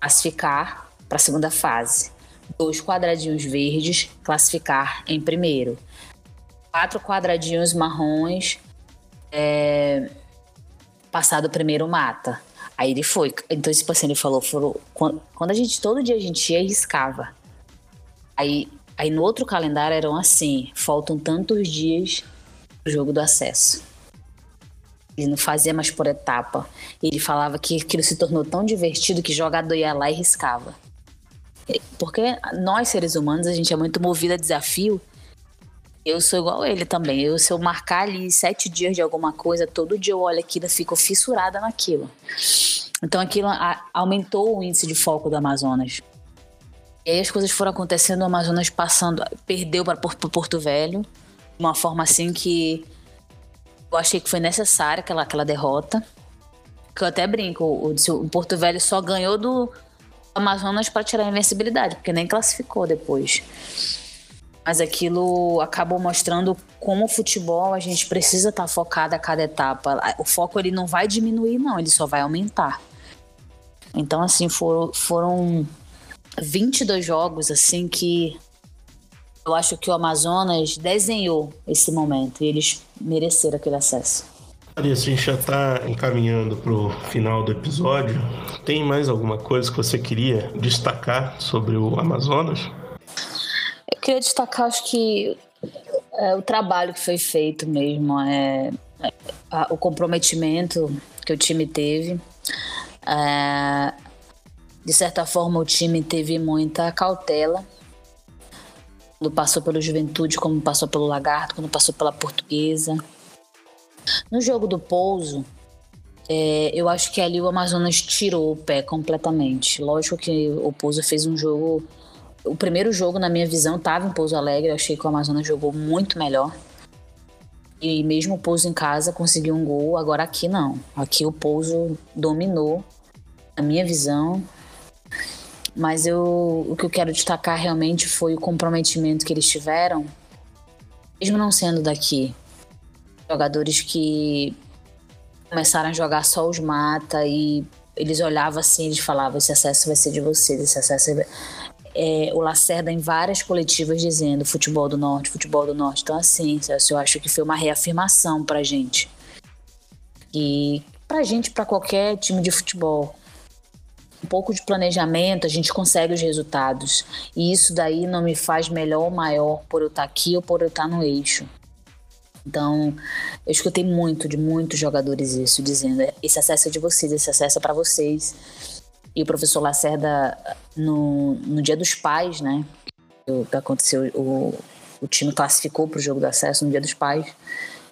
classificar para a segunda fase. Dois quadradinhos verdes, classificar em primeiro. Quatro quadradinhos marrons, é, passar do primeiro mata. Aí ele foi. Então, tipo assim, ele falou, falou quando a gente, todo dia a gente ia e riscava. Aí, aí no outro calendário eram assim, faltam tantos dias pro jogo do acesso. Ele não fazia mais por etapa. Ele falava que aquilo se tornou tão divertido que jogador ia lá e riscava. Porque nós, seres humanos, a gente é muito movido a desafio eu sou igual ele também. Eu, se eu marcar ali sete dias de alguma coisa, todo dia eu olho aquilo e fico fissurada naquilo. Então aquilo a, aumentou o índice de foco do Amazonas. E aí as coisas foram acontecendo, o Amazonas passando, perdeu para Porto Velho, de uma forma assim que eu achei que foi necessária aquela, aquela derrota. Que eu até brinco, o, o Porto Velho só ganhou do Amazonas para tirar a invencibilidade, porque nem classificou depois mas aquilo acabou mostrando como o futebol a gente precisa estar tá focado a cada etapa. O foco ele não vai diminuir, não, ele só vai aumentar. Então, assim, foram, foram 22 jogos, assim, que eu acho que o Amazonas desenhou esse momento e eles mereceram aquele acesso. Maria, a gente já está encaminhando para o final do episódio. Tem mais alguma coisa que você queria destacar sobre o Amazonas? Eu queria destacar, acho que é, o trabalho que foi feito mesmo, é, é a, o comprometimento que o time teve. É, de certa forma, o time teve muita cautela quando passou pelo Juventude, como passou pelo Lagarto, quando passou pela Portuguesa. No jogo do Pouso, é, eu acho que ali o Amazonas tirou o pé completamente. Lógico que o Pouso fez um jogo o primeiro jogo, na minha visão, estava em Pouso Alegre. Eu achei que o Amazonas jogou muito melhor. E mesmo o Pouso em casa conseguiu um gol. Agora aqui não. Aqui o Pouso dominou, na minha visão. Mas eu, o que eu quero destacar realmente foi o comprometimento que eles tiveram, mesmo não sendo daqui. Jogadores que começaram a jogar só os mata e eles olhavam assim, eles falavam: esse acesso vai ser de vocês, esse acesso vai é, o Lacerda em várias coletivas dizendo futebol do norte, futebol do norte. Então, assim, eu acho que foi uma reafirmação pra gente. E pra gente, pra qualquer time de futebol. Um pouco de planejamento, a gente consegue os resultados. E isso daí não me faz melhor ou maior por eu estar aqui ou por eu estar no eixo. Então, eu escutei muito de muitos jogadores isso, dizendo: esse acesso é de vocês, esse acesso é para vocês. E o professor Lacerda, no, no dia dos pais, né? Que aconteceu, o, o time classificou para o jogo do acesso no dia dos pais.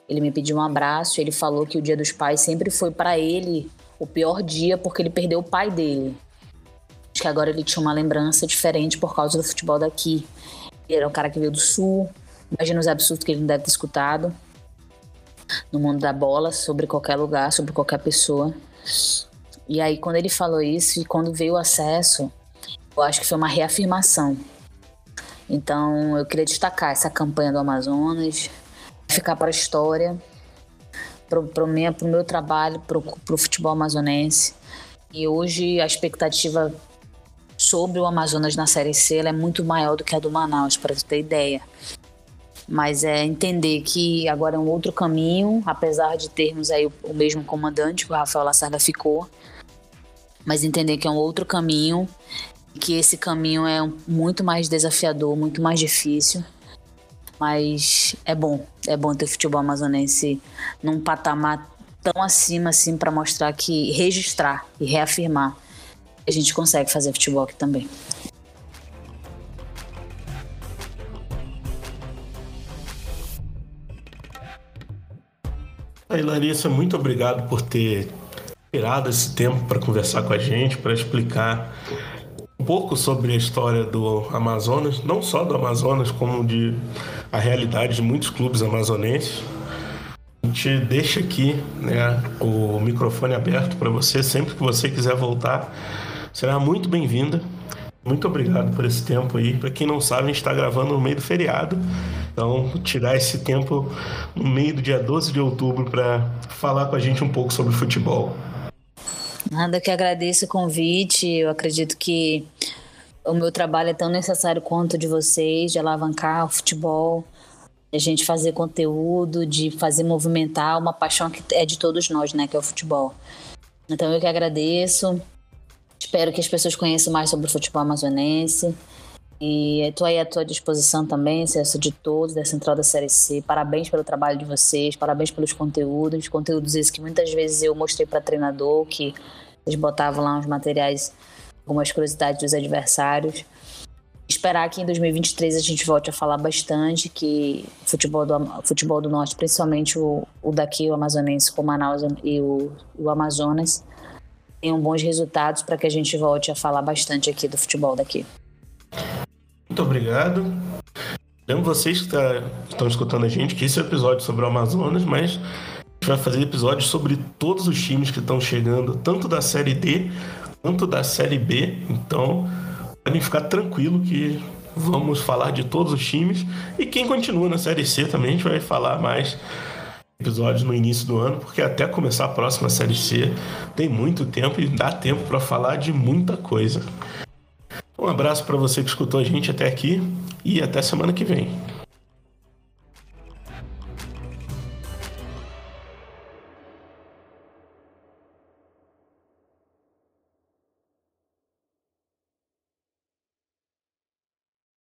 Ele me pediu um abraço. Ele falou que o dia dos pais sempre foi para ele o pior dia porque ele perdeu o pai dele. Acho que agora ele tinha uma lembrança diferente por causa do futebol daqui. Ele era um cara que veio do sul. Imagina os absurdos que ele não deve ter escutado no mundo da bola, sobre qualquer lugar, sobre qualquer pessoa. E aí, quando ele falou isso e quando veio o acesso, eu acho que foi uma reafirmação. Então, eu queria destacar essa campanha do Amazonas, ficar para a história, para o meu, meu trabalho, para o futebol amazonense. E hoje a expectativa sobre o Amazonas na Série C é muito maior do que a do Manaus, para você ter ideia. Mas é entender que agora é um outro caminho, apesar de termos aí o, o mesmo comandante, que o Rafael Lacerda ficou, mas entender que é um outro caminho, que esse caminho é muito mais desafiador, muito mais difícil. Mas é bom, é bom ter futebol amazonense num patamar tão acima assim para mostrar que registrar e reafirmar a gente consegue fazer futebol aqui também. Aí, Larissa, muito obrigado por ter tirado esse tempo para conversar com a gente, para explicar um pouco sobre a história do Amazonas, não só do Amazonas, como de a realidade de muitos clubes amazonenses. A gente deixa aqui né, o microfone aberto para você sempre que você quiser voltar Será muito bem-vinda. Muito obrigado por esse tempo aí. Para quem não sabe, a gente está gravando no meio do feriado. Então, tirar esse tempo no meio do dia 12 de outubro para falar com a gente um pouco sobre futebol. Nada que agradeço o convite. Eu acredito que o meu trabalho é tão necessário quanto o de vocês, de alavancar o futebol, de a gente fazer conteúdo, de fazer movimentar uma paixão que é de todos nós, né, que é o futebol. Então eu que agradeço. Espero que as pessoas conheçam mais sobre o futebol amazonense. E estou aí à tua disposição também, Celso, de todos, da Central da Série C. Parabéns pelo trabalho de vocês, parabéns pelos conteúdos. Conteúdos esses que muitas vezes eu mostrei para treinador, que eles botavam lá uns materiais, algumas curiosidades dos adversários. Esperar que em 2023 a gente volte a falar bastante que futebol do, futebol do Norte, principalmente o, o daqui, o amazonense, com Manaus e o, o Amazonas, tenham bons resultados para que a gente volte a falar bastante aqui do futebol daqui. Muito obrigado. Lembro vocês que tá, estão escutando a gente que esse é episódio sobre o Amazonas, mas a gente vai fazer episódios sobre todos os times que estão chegando, tanto da Série D quanto da Série B. Então, podem ficar tranquilo que vamos falar de todos os times. E quem continua na Série C também, a gente vai falar mais episódios no início do ano, porque até começar a próxima Série C tem muito tempo e dá tempo para falar de muita coisa. Um abraço para você que escutou a gente até aqui e até semana que vem.